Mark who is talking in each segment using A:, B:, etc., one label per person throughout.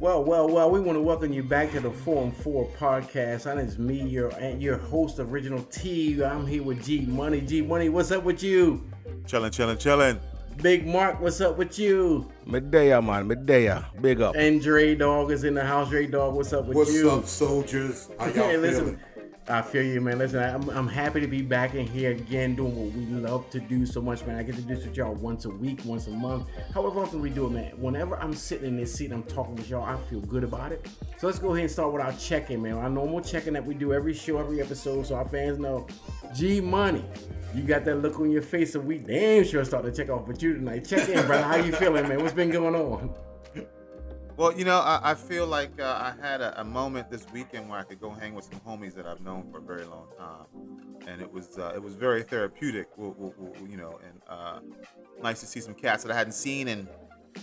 A: Well, well, well, we want to welcome you back to the 4 and 4 podcast. And it's me, your your host, Original T. I'm here with G Money. G Money, what's up with you?
B: Chilling, chilling, chilling.
A: Big Mark, what's up with you?
C: Medea, man, Medea. Big up.
A: And Dre Dog is in the house. Dre Dog, what's up with
D: What's
A: you?
D: What's up, soldiers? How y'all
A: Hey,
D: feeling?
A: I feel you, man. Listen, I'm, I'm happy to be back in here again doing what we love to do so much, man. I get to do this with y'all once a week, once a month, however often we do it, man. Whenever I'm sitting in this seat and I'm talking with y'all, I feel good about it. So let's go ahead and start with our check-in, man. Our normal check-in that we do every show, every episode, so our fans know. G Money, you got that look on your face, and we damn sure start to check off with you tonight. Check in, brother. How you feeling, man? What's been going on?
B: Well, you know, I, I feel like uh, I had a, a moment this weekend where I could go hang with some homies that I've known for a very long time, and it was uh, it was very therapeutic. You know, and uh, nice to see some cats that I hadn't seen in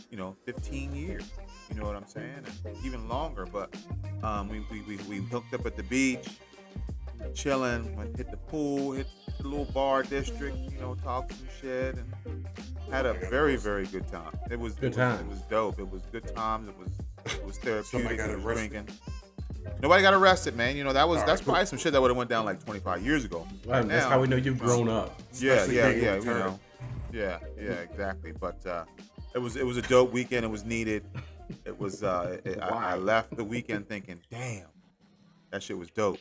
B: you know 15 years. You know what I'm saying? And even longer. But um, we, we, we, we hooked up at the beach, chilling, went hit the pool, hit the little bar district. You know, talked some shit and had a very very good time. It was
A: Good
B: it was,
A: time.
B: It was dope. It was good times. It was it was therapeutic.
D: Got
B: it was drinking. Nobody got arrested, man. You know that was
D: All
B: that's
D: right, cool.
B: probably some shit that would have went down like 25 years ago.
A: Right, that's
B: now-
A: how we know you've grown up.
B: Yeah, yeah, yeah. You know, yeah, yeah, exactly. But uh, it was it was a dope weekend. It was needed. It was. Uh, it, I, I left the weekend thinking, damn, that shit was dope.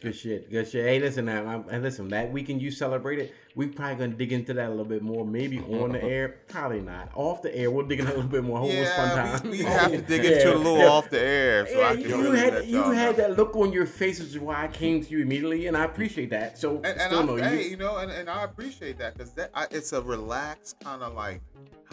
A: Good shit. Good shit. Hey, listen now. And listen, that weekend you celebrated, we probably gonna dig into that a little bit more. Maybe on the air, probably not. Off the air, we'll dig in a little bit more. It fun
B: Yeah,
A: time.
B: we, we have to dig into it a little
A: yeah.
B: off the air, so
A: Yeah,
B: I
A: you,
B: can
A: you
B: really
A: had you had that look on your face, which is why I came to you immediately, and I appreciate that. So
B: and, and
A: still
B: I'm,
A: know
B: hey,
A: you.
B: you know, and, and I appreciate that because that I, it's a relaxed kind of like,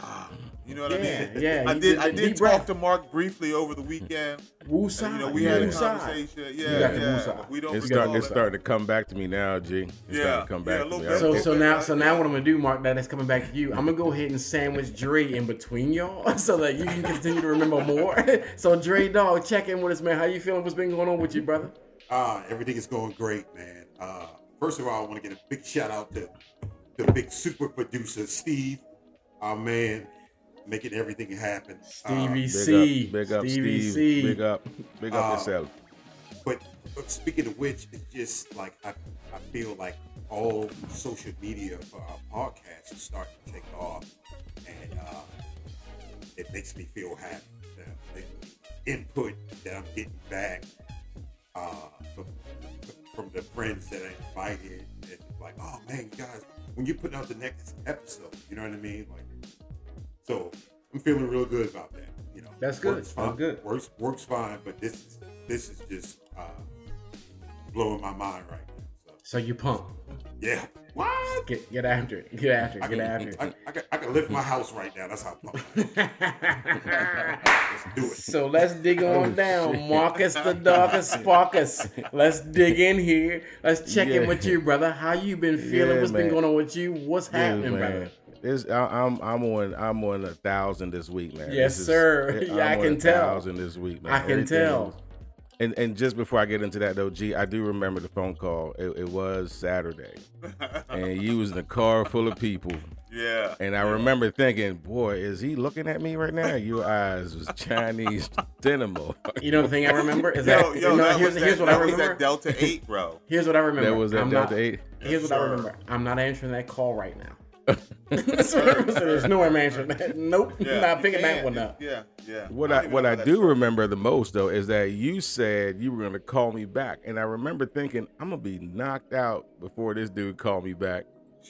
B: ah, you know what I mean?
A: yeah,
B: I did.
A: did
B: I did talk
A: breath.
B: to Mark briefly over the weekend.
A: Woo
B: and,
A: side.
B: you know, we
A: you
B: had
A: woo
B: a conversation.
A: You
B: Yeah, yeah.
A: woo side.
B: We don't.
C: It's,
B: we
C: start, it's starting to come back to me now, G. It's
B: Yeah,
C: to come
B: yeah,
C: back
B: a
C: to
B: little
C: me.
B: bit.
A: So so
B: Okay,
A: now so now what I'm gonna do, Mark, that is coming back to you. I'm gonna go ahead and sandwich Dre in between y'all so that you can continue to remember more. so Dre dog, check in with us, man. How you feeling? What's been going on with you, brother?
D: Uh, everything is going great, man. Uh, first of all, I want to get a big shout out to the big super producer, Steve, our man, making everything happen.
A: Stevie
D: Uh,
C: Big
A: C.
C: up, big up, Steve.
A: C.
C: Big up, big up
D: Uh,
C: yourself.
D: but, but speaking of which, it's just like I, I feel like all social media for our podcast is starting to take off, and uh, it makes me feel happy. The, the input that I'm getting back uh, from, from the friends that I invited, and like, oh man, guys, when you put out the next episode, you know what I mean? Like, so I'm feeling real good about that. You know,
A: That's good.
D: Works
A: That's
D: fine.
A: good.
D: Works works fine, but this is this is just uh, blowing my mind right now. So
A: So you pump.
D: yeah, what?
A: Get get after it. Get after
D: I
A: it. Get
D: can,
A: after it.
D: I, I, can, I can lift my house right now. That's how. pumped. Let's do it.
A: So let's dig
C: Oh,
A: on down. Marcus the Darkest Sparkus. Let's dig in here. Let's check in with you, brother. How you been feeling?
C: Yeah,
A: What's been going on with you? What's
C: Yeah,
A: happening, brother?
C: It's, I, I'm I'm on I'm on a thousand this week, man.
A: Yes,
C: is-
A: sir. Eh, yeah, I
C: I'm
A: can
C: a
A: tell.
C: Thousand this week, man.
A: I can
C: Everything
A: tell.
C: is- And and just before I get into that though, G, I do remember the phone call. It, it was Saturday, and you was in a car full of people.
B: yeah.
C: And I remember thinking, boy, is he looking at me right now? Your eyes was Chinese dynamo.
A: You know the thing I remember is that
B: yo,
A: you know,
B: that
A: here's,
B: was
A: here's
B: that,
A: what I
B: that was
A: remember.
B: that Delta Eight, bro.
A: Here's what I remember.
C: That was that
A: I'm
C: Delta
A: not,
C: Eight.
A: Here's what I remember. I'm not answering that call right now. so there's no way I'm answering that. Nope.
B: Yeah,
A: not picking that
B: can't.
A: one up.
B: Yeah, yeah.
C: What
B: don't
C: I what I do
B: that started.
C: remember the most though is that you said you were gonna call me back, and I remember thinking I'm gonna be knocked out before this dude called me back,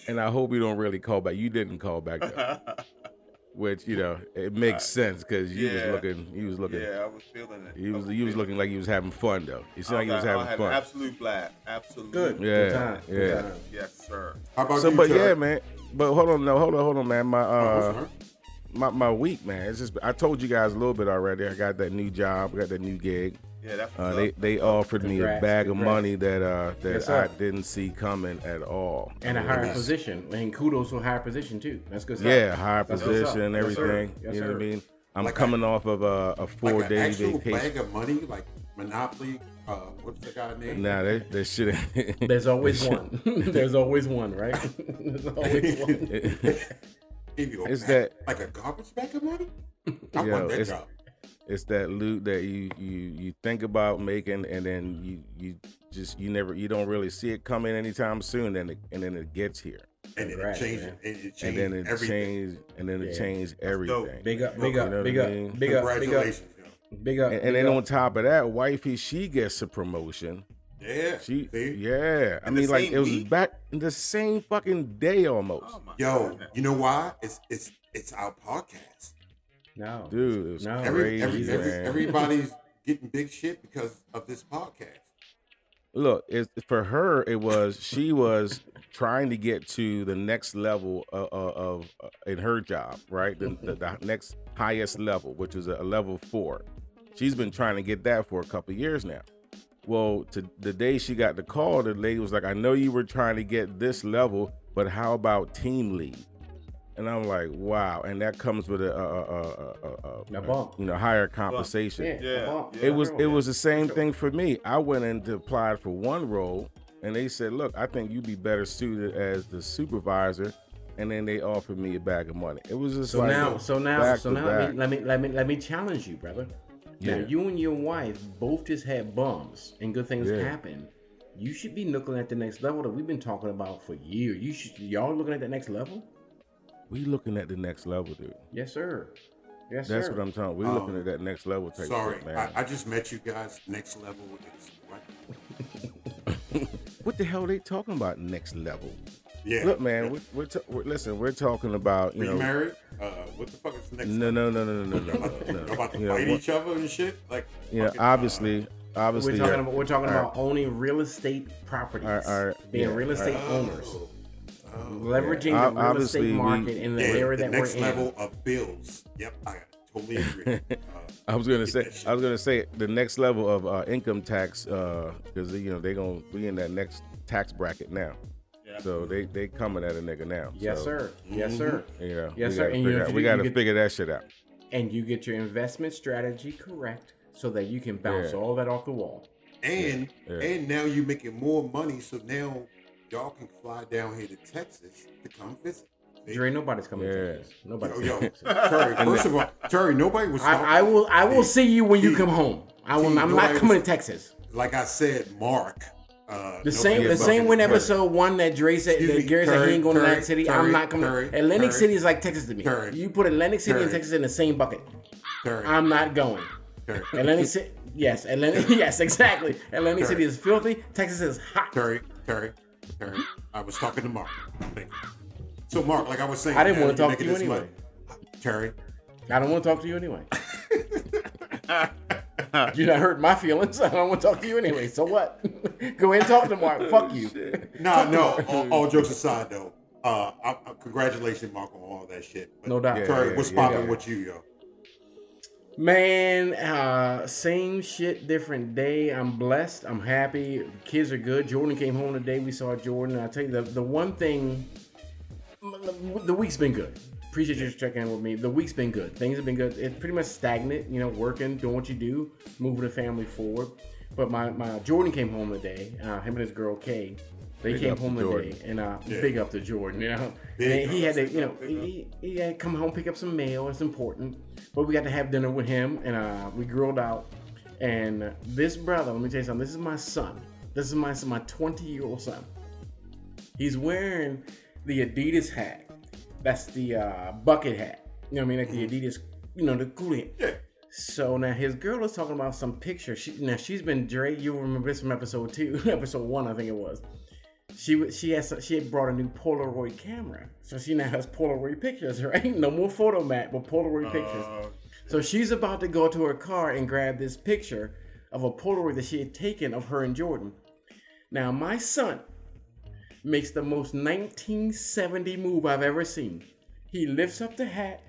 C: and I hope you don't really call back. You didn't call back, though, which you know it makes sense because you was
B: yeah.
C: looking, you was looking,
B: Yeah, I was feeling it.
C: you
B: I
C: was you was
B: feeling
C: looking like you was having fun though. You
B: it.
C: seemed oh, like you was
B: oh,
C: having
B: had
C: fun.
B: Absolute blast. Absolute.
A: Good.
C: Yeah,
A: Good time. Good
C: yeah.
A: time.
B: Yes, sir.
D: How about
C: So,
D: you,
C: but
D: Chuck?
C: yeah, man. But hold on, no, hold on, hold on, man. My
D: Oh,
C: uh, my my week, man. It's just I told you guys a little bit already. I got that new job, I got that new gig.
B: Yeah, that's
C: Uh, they they offered me a
A: Congrats,
C: bag of money that uh that
A: Yes.
C: I didn't see coming at all.
A: And a higher
C: it was-
A: position. And kudos to a higher position too. That's good stuff.
C: Yeah, higher
A: That's
C: position,
A: Yes, sir.
C: everything.
A: Yes,
C: you know what I mean? I'm
D: Like
C: coming
D: a-
C: off of a, a four
D: like an
C: day
D: actual
C: vacation.
D: bag of money, like Monopoly. Uh, what's the guy name?
C: Nah, that, that shit.
A: There's always one. There's always one, right? There's always one.
D: Give
C: It's
D: bag-
C: that-
D: like a garbage bag of money. I
C: Yo,
D: want that
C: it's-
D: job.
C: It's that loot that you you you think about making, and then you you just you never you don't really see it coming anytime soon, and it, and then it gets here,
D: And then it
A: Congrats,
D: changed.
A: man.
D: And it changes.
C: and
D: changed
C: then it
D: everything.
C: changed, and then it
A: Yeah.
C: changed everything.
A: Big up, big
C: You
A: up,
C: know what
A: big
C: I
A: up,
C: mean?
A: big up, big up,
D: Congratulations, yo.
A: Big up.
C: And,
A: big
C: and then
A: up.
C: on top of that, wifey she gets a promotion.
D: Yeah.
C: She
D: see?
C: yeah, I
B: In the
C: mean like
B: same
C: it was
B: week?
C: back in the same fucking day almost.
B: Oh
D: Yo,
B: goodness.
D: you know why? It's it's it's our podcast.
A: no,
C: Dude, it was
A: No.
D: Every,
C: crazy,
D: every, every,
C: man.
D: everybody's getting big shit because of this podcast.
C: Look, it's for her. It was she was trying to get to the next level of, of, of in her job, right? The, the, the next highest level, which is a, level four. She's been trying to get that for a couple years now. Well, to the day she got the call, the lady was like, "I know you were trying to get this level, but how about team lead?" And I'm like, "Wow!" And that comes with a, a, a, a, a,
A: A bump.
C: you know, higher compensation
A: Yeah,
B: Yeah, yeah.
C: it was it was the same thing for me. I went in to apply for one role, and they said, "Look, I think you'd be better suited as the supervisor." And then they offered me a bag of money. It was just
A: So
C: like
A: now, so now, so now, let me, let me let me let me challenge you, brother. Now, you and your wife both just had bums, and good things
C: Yeah.
A: happen. You should be looking at the next level that we've been talking about for years. You should, y'all looking at the next level?
C: we looking at the next level, dude.
A: Yes, sir. Yes, sir.
C: That's
A: sir.
C: what I'm talking. We're
D: Um,
C: looking at that next level type
D: Sorry,
C: shit, man.
D: I, I just met you guys. Next level is what?
C: what the hell are they talking about? Next level.
D: Yeah.
C: Look, man. We're, we're, ta- we're listen. We're talking about you
D: Are you
C: know.
D: married? Uh, what the fuck is the next?
C: No, no, no, no, no, no, no, no.
D: about to
C: You know,
D: fight
C: what-
D: each other and shit? Like,
C: you know,
D: fucking, uh,
C: obviously, obviously,
A: we're talking
C: uh,
A: about we're talking
C: all right.
A: about owning real estate properties,
C: All right, all right,
A: being
C: yeah,
A: real estate
C: right.
A: owners,
D: oh, oh.
A: leveraging
C: Yeah,
A: the real
C: obviously
A: estate
C: we-
A: market in the
D: Yeah,
A: area
D: the
A: that
D: next
A: we're
D: level
A: in.
D: of bills. Yep, I totally agree. Uh,
C: I was gonna say. I was gonna say the next level of uh, income tax, because you know they're gonna be in that next tax bracket now.
B: Yeah.
C: So they they coming at a nigga now.
A: Yes,
C: So,
A: sir. Yes,
D: Mm-hmm.
A: sir.
C: You know,
A: Yes,
C: we
A: sir.
C: Gotta
A: And you
C: figure out,
A: to
C: we got to figure that shit out.
A: And you get your investment strategy correct so that you can bounce
C: Yeah.
A: all that off the wall.
D: and
C: Yeah.
D: and now you're making more money, so now y'all can fly down here to Texas to come visit. See?
A: Dre, nobody's coming
C: Yeah.
A: to Texas. Nobody's
D: Yo,
A: coming
D: yo,
A: to
D: Terry. First of all, Terry, nobody was. talking-
A: I, I will I will see you when you come home. I will. I'm not coming
D: was-
A: to Texas.
D: Like I said, Mark. Uh,
A: The same the same
D: Terry.
A: episode one that Dre said
D: Excuse
A: that
D: me,
A: Gary said he ain't going to Atlantic City.
D: Terry,
A: I'm not coming.
D: Terry,
A: Atlantic
D: Terry,
A: City is like Texas to me.
D: Terry,
A: you put Atlantic City and Texas in the same bucket. I'm not going. Atlantic City, yes, Atlantic, yes, exactly. Atlantic. City is filthy. Texas is hot.
D: Terry, Terry, Terry. I was talking to Mark. So Mark, like I was saying,
A: I didn't wanna talk to you anyway.
D: money. Terry,
A: I don't want to talk to you anyway. you not hurt my feelings. I don't want to talk to you anyway. So what? Go ahead and talk to Mark. Fuck you.
D: No, no. All, all jokes aside, though, uh, I, I, congratulations, Mark, on all that shit. But
A: No doubt.
C: Yeah,
D: Terry,
C: yeah,
D: what's
C: yeah,
D: popping
C: yeah.
D: with you, yo?
A: Man, uh, same shit, different day. I'm blessed. I'm happy. Kids are good. Jordan came home today. We saw Jordan. I tell you, the, the one thing, the week's been good. Appreciate you checking in with me. The week's been good. Things have been good. It's pretty much stagnant. You know, working, doing what you do, moving the family forward. But my, my Jordan came home today. Uh, him and his girl Kay. They
C: Big
A: came
C: up to
A: home
C: Jordan.
A: today, and uh,
D: Yeah.
A: big up to Jordan. You know,
D: Big
A: and he had to, you know,
D: up.
A: he, he had to come home pick up some mail. It's important. But we got to have dinner with him, and uh, we grilled out. And this brother, let me tell you something. This is my son. This is my my 20 year old son. He's wearing the Adidas hat. That's the uh, bucket hat. You know what I mean? Like the Adidas, you know, the cool hat.
D: Yeah.
A: So now his girl is talking about some picture. She now she's been Drake. You'll remember this from episode two, episode one, I think it was. She she has she had brought a new Polaroid camera, so she now has Polaroid pictures. Right? No more Fotomat, but Polaroid pictures.
B: Uh,
A: So she's about to go to her car and grab this picture of a Polaroid that she had taken of her and Jordan. Now my son makes the most 1970 move I've ever seen. He lifts up the hat,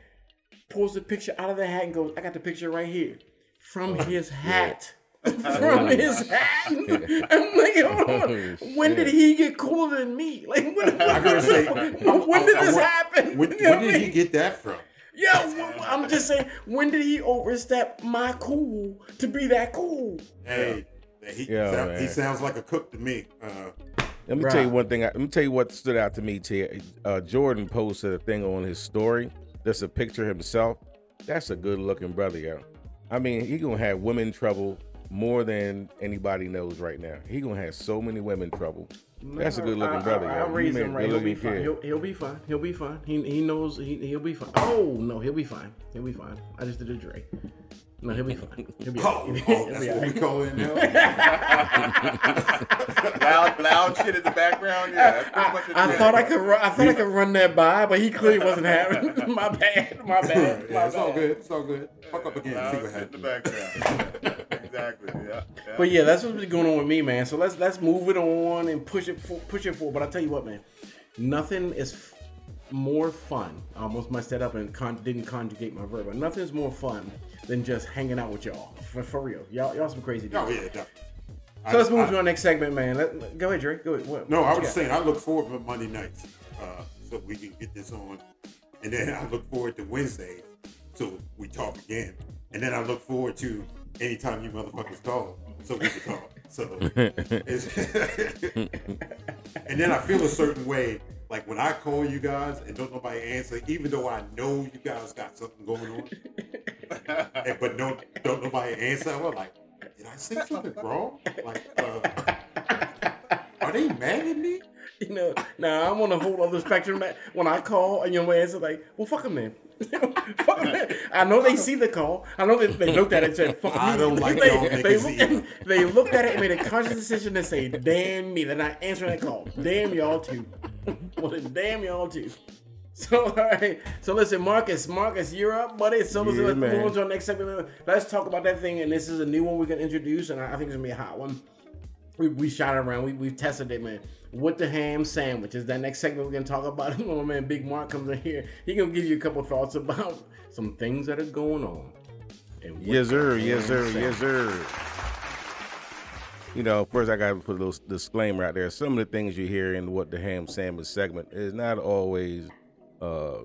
A: pulls the picture out of the hat, and goes, "I got the picture right here from his hat." from his hat. I'm like, hold on. When did he get cooler than me? Like, when,
D: I say,
A: when did this happen?
D: When,
A: You know
D: when
A: what I
D: did he get that from?
A: Yeah, w- I'm just saying, when did he overstep my cool to be that cool?
D: Hey, he,
C: Yeah,
D: sound- he sounds like a cook to me. Uh,
C: Let me tell you one thing. Let me tell you what stood out to me. T. Uh, Jordan posted a thing on his story. That's a picture of himself. That's a good looking brother, yo. I mean, he gonna have women trouble more than anybody knows right now. He gonna have so many women trouble. That's a good looking
A: I-
C: brother,
A: I,
C: yo.
A: I'll raise him right. He'll be fine. He'll, he'll be fine. He'll be fine. He, he knows he, he'll be fine. Oh no, he'll be fine. He'll be fine. I just did a Dre. No, he'll be fine. He'll be.
D: Oh,
A: all right.
D: oh,
A: He'll
D: that's
A: be
D: what
A: all
D: we
A: right.
D: call it now.
B: loud, loud shit in the background. Yeah, that's pretty much a
A: I
B: trend.
A: thought I could. Run, I thought I could run that by, but he clearly wasn't having. my bad. My bad. My
D: yeah, it's all good. It's all good. Fuck up again.
B: Loud
D: See what
B: shit in the
D: happens.
B: background. exactly. Yeah. yeah.
A: But yeah, that's what's been going on with me, man. So let's let's move it on and push it for, push it forward. But I tell you what, man, nothing is f- more fun. I almost messed that up and con- didn't conjugate my verb. But nothing is more fun than just hanging out with y'all. For, for real, y'all y'all some crazy dudes.
D: Oh yeah, definitely.
A: So let's move
D: I-
A: to our next segment, man. Let, let- go ahead, Drake. Go ahead. What,
D: No,
A: what
D: I was
A: got?
D: saying I look forward to Monday nights, uh, so we can get this on, and then I look forward to Wednesday, so we talk again, and then I look forward to anytime you motherfuckers call, so we can talk. So, it's, and then I feel a certain way, like when I call you guys and don't nobody answer, even though I know you guys got something going on, and, but no, don't nobody answer. I'm like, did I say something wrong? Like, uh, are they mad at me?
A: You know, now I'm on a whole other spectrum. That when I call and your man answer like, "Well, fuck them then." fuck 'em then. I know they see the call. I know that they looked at it and said, "Fuck
D: I
A: me."
D: don't like
A: they,
D: y'all
A: they, looked at, they looked at it and made a conscious decision to say, "Damn me," they're not answering that call. Damn y'all too. well, damn y'all too. So all right. So listen, Marcus, Marcus, you're up, buddy. So listen,
C: Yeah,
A: let's
C: man.
A: move on to our next segment. Let's talk about that thing, and this is a new one we're gonna introduce, and I think it's gonna be a hot one we, we shot it around. We we tested it, man. What the ham sandwich is that next segment we're gonna talk about? When my man Big Mark comes in here, he gonna give you a couple thoughts about some things that are going on.
C: Yes, sir. Yes, sir.
A: sandwich-
C: Yes, sir. You know, first I got to put a little disclaimer out there. Some of the things you hear in what the ham sandwich segment is not always uh,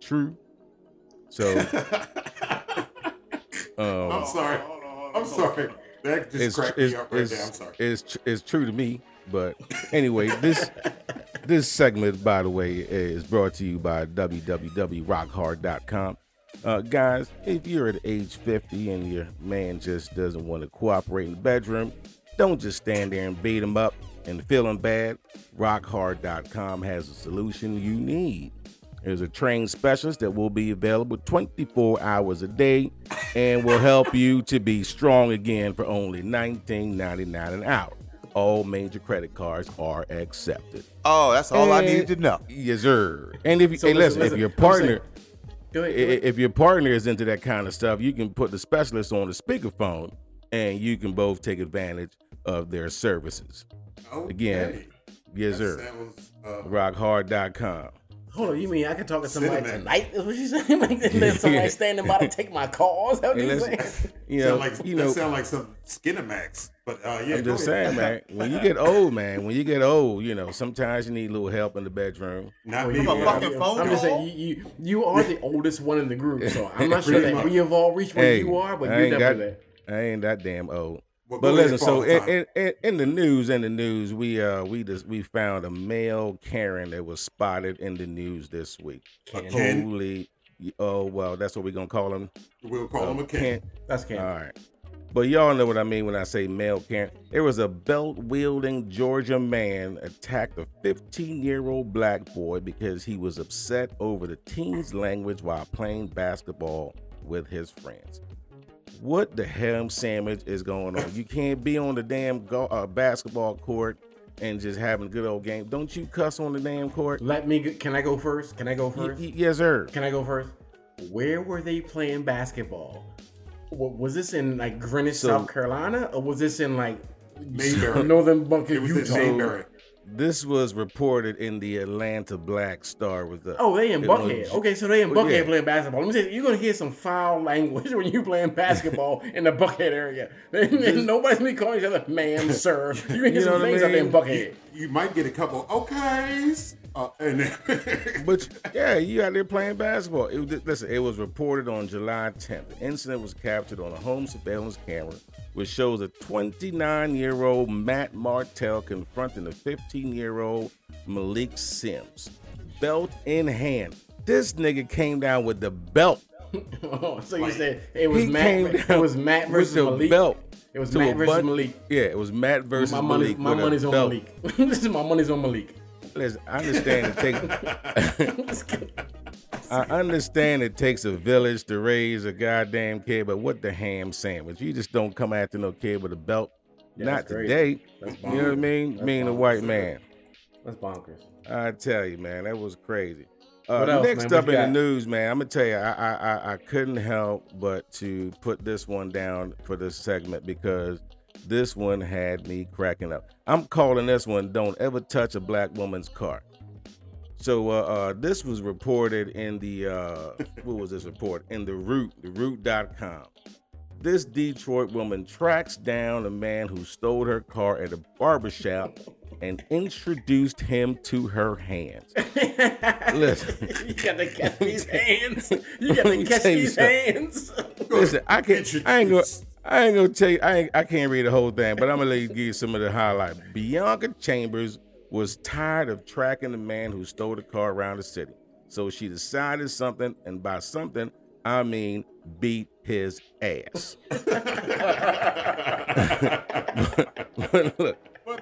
C: true. So, um,
D: I'm sorry.
B: Hold on, hold on,
D: I'm sorry. That just
C: it's,
D: cracked
C: it's,
D: me up right
C: it's,
D: there. I'm sorry.
C: it's, it's true to me. But anyway, this this segment, by the way, is brought to you by www.rockhard.com. Uh, guys, if you're at age 50 and your man just doesn't want to cooperate in the bedroom, don't just stand there and beat him up and feeling bad. Rockhard.com has a solution you need. There's a trained specialist that will be available 24 hours a day and will help you to be strong again for only $19.99 an hour. All major credit cards are accepted.
B: Oh, that's all I
C: And-
B: needed to know.
C: Yes, sir. And if you,
A: So
C: hey,
A: listen,
C: listen,
A: listen,
C: if your partner,
A: Go ahead. Go ahead.
C: if your partner is into that kind of stuff, you can put the specialist on the speakerphone, and you can both take advantage of their services. Again,
D: Okay.
C: Yes,
D: That
C: sir.
D: sounds, uh,
C: Rockhard.com.
A: Hold on, you mean I can talk to somebody
D: Cinnamon.
A: tonight? Is what you saying? Like there's somebody standing by to take my calls? Is that what
C: And
A: you
C: listen,
A: saying?
C: you know,
D: sound like
C: you
D: that
C: know,
D: sound like some Skinemax. But uh, yeah,
C: I'm just
D: ahead.
C: saying, man. When you get old, man, when you get old, you know, sometimes you need a little help in the bedroom.
D: Not
A: Oh,
D: me.
A: you-
B: a fucking phone
A: I'm just saying you, you you are the oldest one in the group, so I'm not sure that
D: much.
A: we have all reached where
C: Hey,
A: you are, but
C: I
A: you're
C: ain't
A: definitely
C: got-
A: there.
C: I ain't that damn old.
D: Well,
C: But listen, so in, in, in, in the news, in the news, we uh we just we found a male Karen that was spotted in the news this week.
D: A Ken?
C: Holy, oh well, that's what we're gonna call him.
D: we'll call him a Ken.
C: Ken.
A: That's Cam.
C: All right. But y'all know what I mean when I say male Karen. There was a belt wielding Georgia man attacked a 15 year old black boy because he was upset over the teen's language while playing basketball with his friends. What the ham sandwich is going on? You can't be on the damn go- uh, basketball court and just having a good old game. Don't you cuss on the damn court?
A: Let me. Can I go first? Can I go first?
C: y- yes, sir.
A: Can I go first? Where were they playing basketball? Wa- Was this in like Greenwich,
C: So-
A: South Carolina, or was this in like
D: Mayberry.
A: Northern Bunker,
D: It was
A: Utah?
D: in Mayberry.
C: This was reported in the Atlanta Black Star. with the
A: Oh, they in
C: it was-
A: Buckhead. Okay, so they in Buckhead
C: yeah.
A: playing basketball. Let me say, you're gonna hear some foul language when you playing basketball in the Buckhead area. Nobody's gonna be calling each other ma'am, sir. You can hear
C: You
A: some
C: what I
A: things out there in? Buckhead.
D: You might get a couple okays. Uh, and
C: But yeah, you out there playing basketball. It listen, it was reported on July 10th. The incident was captured on a home surveillance camera which shows a 29 year old Matt Martell confronting a 15 year old Malik Sims, belt in hand. This nigga came down with the belt.
A: Oh, so you said it was Matt. It was Matt
C: with
A: versus
C: the
A: Malik.
C: belt.
A: It was Matt versus Malik.
C: Yeah, it was Matt versus
A: My money,
C: Malik.
A: my
C: with
A: money's on
C: belt.
A: Malik. this is my money's on Malik.
C: Listen, I understand it takes. I understand it takes a village to raise a goddamn kid, but what the ham sandwich? You just don't come after no kid with a belt.
A: Yeah,
C: Not today.
A: That's
C: You know what I mean?
A: That's
C: Being a white man.
A: That's bonkers.
C: I tell you, man, that was crazy. Uh,
A: What else,
C: next
A: man?
C: Up in the news, man, I'm gonna tell you, I, I I I couldn't help but to put this one down for this segment because this one had me cracking up. I'm calling this one "Don't Ever Touch a Black Woman's Car." So uh, uh, this was reported in the uh, what was this report in the Root, the Root.com. This Detroit woman tracks down a man who stole her car at a barbershop and introduced him to her hands. Listen.
A: you gotta catch these hands. You gotta catch these
C: something.
A: hands.
C: Listen, I can't. I ain't gonna. I ain't gonna tell you. I ain't, I can't read the whole thing, but I'm gonna let you give you some of the highlight. Bianca Chambers was tired of tracking the man who stole the car around the city, so she decided something, and by something, I mean beat his ass. But look,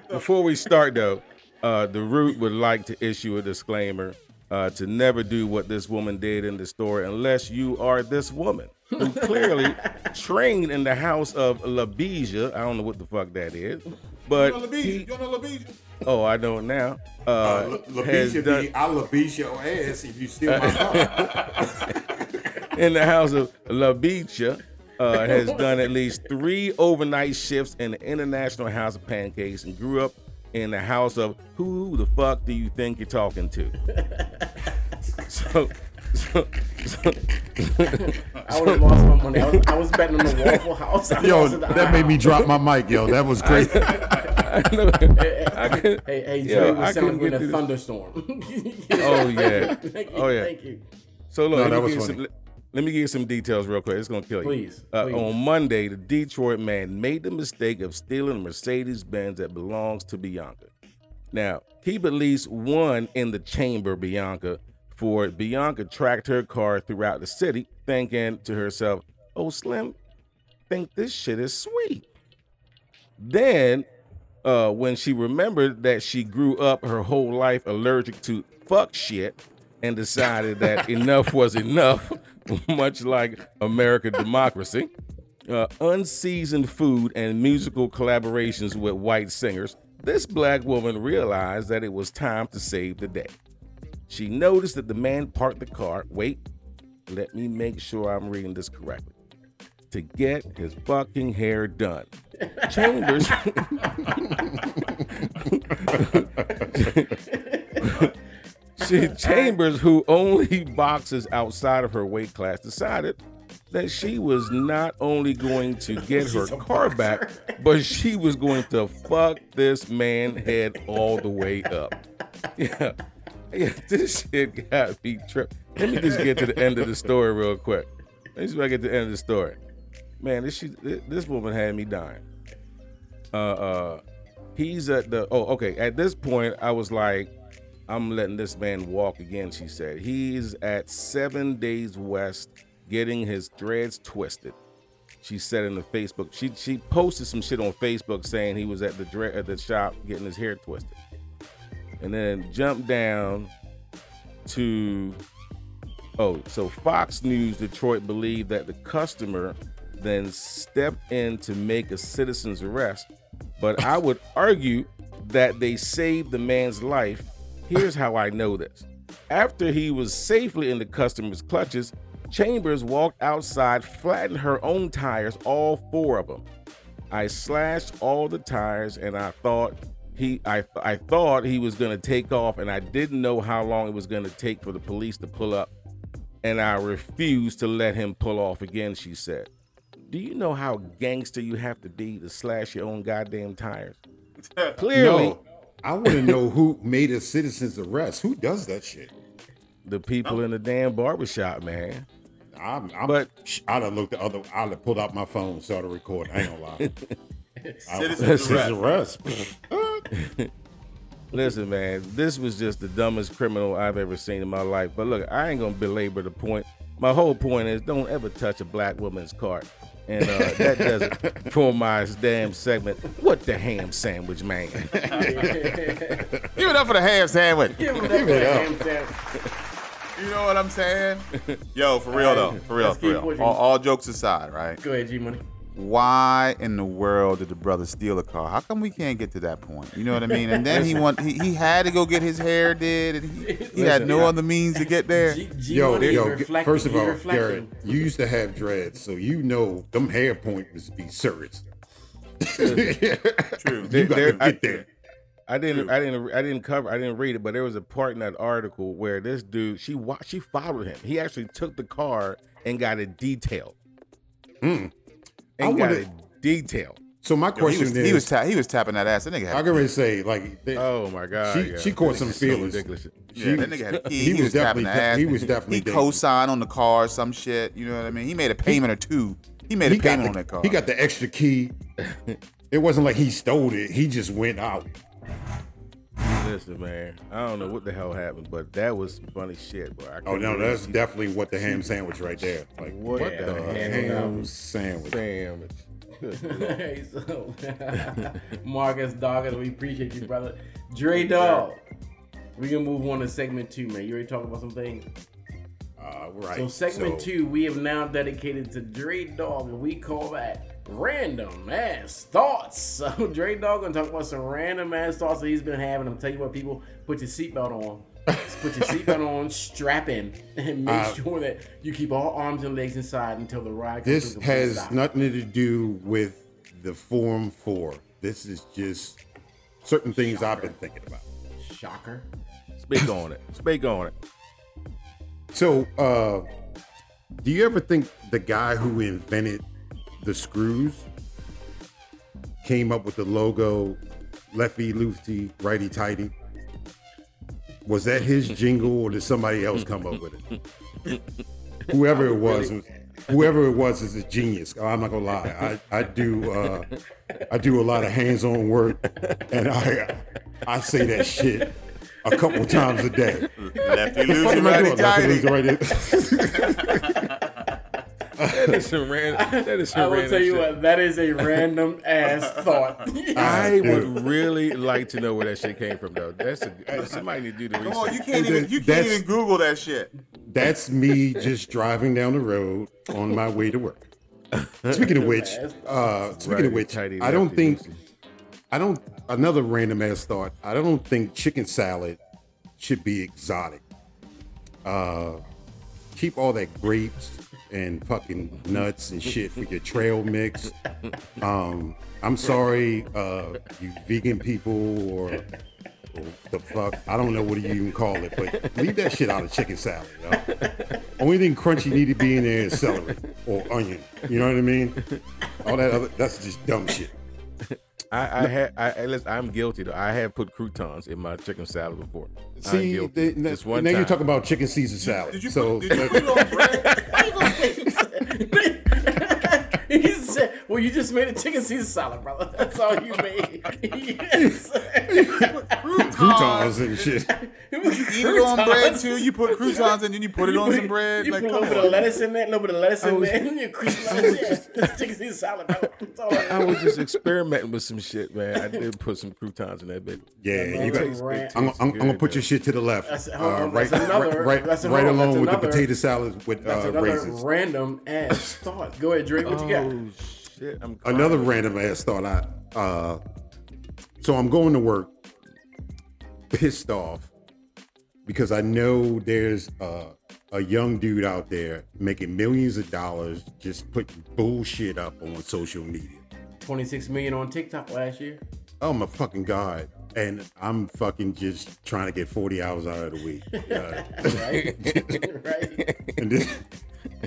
C: before we start though, uh, the root would like to issue a disclaimer uh, to never do what this woman did in the store unless you are this woman who clearly trained in the house of LaBeija. I don't know what the fuck that is, but
B: You know
C: LaBeija?
B: You know?
C: Oh, I don't now. Uh,
E: Uh, LaBeija
C: done
E: be, I'll LaBeija your ass if you steal my car.
C: in the house of LaBeija uh, has done at least three overnight shifts in the International House of Pancakes and grew up in the house of who the fuck do you think you're talking to? so, so, so
A: I would have lost my money. I was, I was betting on the Waffle House. I
D: Yo,
A: lost it.
D: that made me drop my mic, yo. That was crazy.
C: I know, I could,
A: Hey, hey,
C: Yo,
A: Dre
C: I
A: was sounding
C: couldn't
A: like we're in a
C: this.
A: thunderstorm.
C: Oh, yeah.
A: Thank you,
C: Oh, yeah.
A: Thank you.
C: So look,
D: No,
C: let,
D: that
C: me
D: was
C: give you
D: funny.
C: some, let me give you some details real quick. It's gonna kill you.
A: Please,
C: Uh,
A: please.
C: On Monday, the Detroit man made the mistake of stealing a Mercedes Benz that belongs to Bianca. Now, keep at least one in the chamber, Bianca, for Bianca tracked her car throughout the city, thinking to herself, "Oh, Slim, think this shit is sweet." Then, uh, when she remembered that she grew up her whole life allergic to fuck shit and decided that enough was enough, much like American democracy, uh, unseasoned food and musical collaborations with white singers, this black woman realized that it was time to save the day. She noticed that the man parked the car. Wait, let me make sure I'm reading this correctly. To get his fucking hair done. Chambers. she, Chambers, who only boxes outside of her weight class, decided that she was not only going to get her car back, but she was going to fuck this man head all the way up. Yeah. Yeah, this shit got me tripped. Let me just get to the end of the story real quick. Let me see if I get to the end of the story. Man, this this this woman had me dying. Uh, uh, he's at the. Oh, okay. At this point, I was like, I'm letting this man walk again. She said he's at Seven Days West, getting his dreads twisted. She said in the Facebook. She she posted some shit on Facebook saying he was at the dread at the shop getting his hair twisted, and then jump down to Oh, so Fox News Detroit believed that the customer then stepped in to make a citizen's arrest, but I would argue that they saved the man's life. Here's how I know this. After he was safely in the customer's clutches, Chambers walked outside, flattened her own tires, all four of them. I slashed all the tires and I thought he I I thought he was going to take off and I didn't know how long it was going to take for the police to pull up and I refused to let him pull off again, she said. Do you know how gangster you have to be to slash your own goddamn tires? Clearly,
D: No, I want to know who made a citizen's arrest. Who does that shit?
C: the people oh. in the damn barbershop, man.
D: I'm, I'm,
C: But-
D: I'd have looked the other. I'd have pulled out my phone, started recording. I ain't gonna lie. I-
B: Citizen's
D: Citizen's arrest.
C: Listen, man, this was just the dumbest criminal I've ever seen in my life. But look, I ain't gonna belabor the point. My whole point is don't ever touch a black woman's cart. And uh, that does it for my damn segment. What the ham sandwich, man?
B: Give it up for the ham sandwich.
A: Give him
D: Give it
A: that
D: up.
A: ham sandwich.
B: You know what I'm saying? Yo, for real though, for real,
A: Let's
B: for real. All, all jokes aside, right?
A: Go ahead, G Money.
B: Why in the world did the brother steal a car? How come we can't get to that point? You know what I mean? And then he want he, he had to go get his hair did, and he, he had no other means to get there.
A: G, G
D: Yo,
A: Money
D: yo. First of all. Garrett, you used to have dreads, so you know them hair pointers be serious.
B: True.
D: You got
C: There-
D: to
C: I-
D: get there.
C: I didn't, I didn't, I didn't cover, I didn't read it, but there was a part in that article where this dude, she, wa- she followed him. He actually took the car and got it detailed,
D: hmm. Hmm. I
C: and got
D: wonder-
C: it detailed.
D: So my
B: Yo, he
D: question
B: was
D: is,
B: he was ta- he was tapping that ass. That nigga had.
D: I can really say like they,
C: Oh my god,
D: She-
C: yeah.
D: she caught
C: That
D: some
C: nigga's so
D: feelings.
C: ridiculous.
B: Yeah, that nigga had a
D: he
B: He,
D: was
B: was, tapping
D: definitely-
B: the ass.
D: he was definitely
B: He
D: dating.
B: co-signed on the car, some shit. You know what I mean? He made a payment or two. He made a
D: he got
B: payment
D: the,
B: on that car.
D: he got the extra key. it wasn't like he stole it. He just went out.
C: Listen, man, I don't know what the hell happened, but that was funny shit, bro. I
D: Oh no,
C: believe
D: that's definitely what the ham sandwich right there. Like
C: What
D: what,
C: the
D: the
C: ham
D: ham sandwich?
C: sandwich.
A: Hey, so Marcus Doggett, we appreciate you, brother. Dre Dog. We can move on to segment two, man. You already talked about some things.
D: Uh, right.
A: So segment
D: So,
A: two, we have now dedicated to Dre Dog, and we call that random ass thoughts. So Dre Dog gonna talk about some random ass thoughts that he's been having. I'm tell you what, people, put your seatbelt on. Just put your seatbelt on, strap in, and make
D: Uh,
A: sure that you keep all arms and legs inside until the ride.
D: This
A: to
D: has
A: stop.
D: nothing to do with the Forum Four. This is just certain things I've been thinking about.
A: shocker.
C: Speak on it. Speak on it.
D: So, uh, do you ever think the guy who invented the screws came up with the logo lefty loosey, righty tighty? Was that his jingle or did somebody else come up with it? Whoever it was, whoever it was is a genius. I'm not gonna lie. I, I do uh, I do a lot of hands-on work and I I say that shit a couple times a day.
B: Lefty loosey, righty tighty.
D: Loosey, righty-
C: That is some random. That is some
A: I will
C: random
A: tell you
C: shit.
A: what, that is a random ass thought.
C: I would really like to know where that shit came from, though. That's a somebody need to do the research.
B: Come on, you can't even you can't
D: that's-
B: even Google that shit.
D: That's me just driving down the road on my way to work. Speaking of which, uh, speaking
C: Righty,
D: of which,
C: tighty,
D: I don't think,
C: loosey.
D: I don't. Another random ass thought. I don't think chicken salad should be exotic. Uh, keep all that grapes and fucking nuts and shit for your trail mix. Um, I'm sorry, uh, you vegan people or, or the fuck. I don't know what you even call it, but leave that shit out of chicken salad. Only thing crunchy need to be in there is celery or onion. You know what I mean? All that other that's just dumb shit.
C: I, I had. I, I listen, I'm guilty though. I have put croutons in my chicken salad before. I'm
D: See,
C: guilty.
D: the,
C: Just one
D: now
C: time.
D: you're talking about chicken Caesar salad.
B: Did you
D: so
B: put, did you put it on bread? How you gonna say-
A: he said, "Well, you just made a chicken Caesar salad, brother. That's all you made." yes.
D: croutons and shit.
B: it You eat it on bread too. You put croutons and then you put it on some bread.
A: You
B: Like,
A: put a little bit of lettuce in there, a little bit of lettuce in
C: was-
A: there. You croutons, yeah. That's chicken Caesar salad, brother. That's all
C: I was just experimenting with some shit, man. I did put some croutons in that bitch.
D: Yeah, you got. I'm, I'm, I'm gonna put
C: man.
D: your shit to the left,
A: That's-
D: uh,
A: hold
D: right,
A: another-
D: right,
A: that's
D: right,
A: another-
D: along
A: that's
D: with the potato salad with
A: That's
D: uh, raisins.
A: random ass thought. Go ahead, Drake. What you got?
C: Shit! I'm.
D: Another random ass thought. I uh, so I'm going to work pissed off because I know there's uh, a young dude out there making millions of dollars just putting bullshit up on social media.
A: 26 million on TikTok last year.
D: Oh my fucking god! And I'm fucking just trying to get 40 hours out of the week. Uh,
A: Right? right?
D: and then,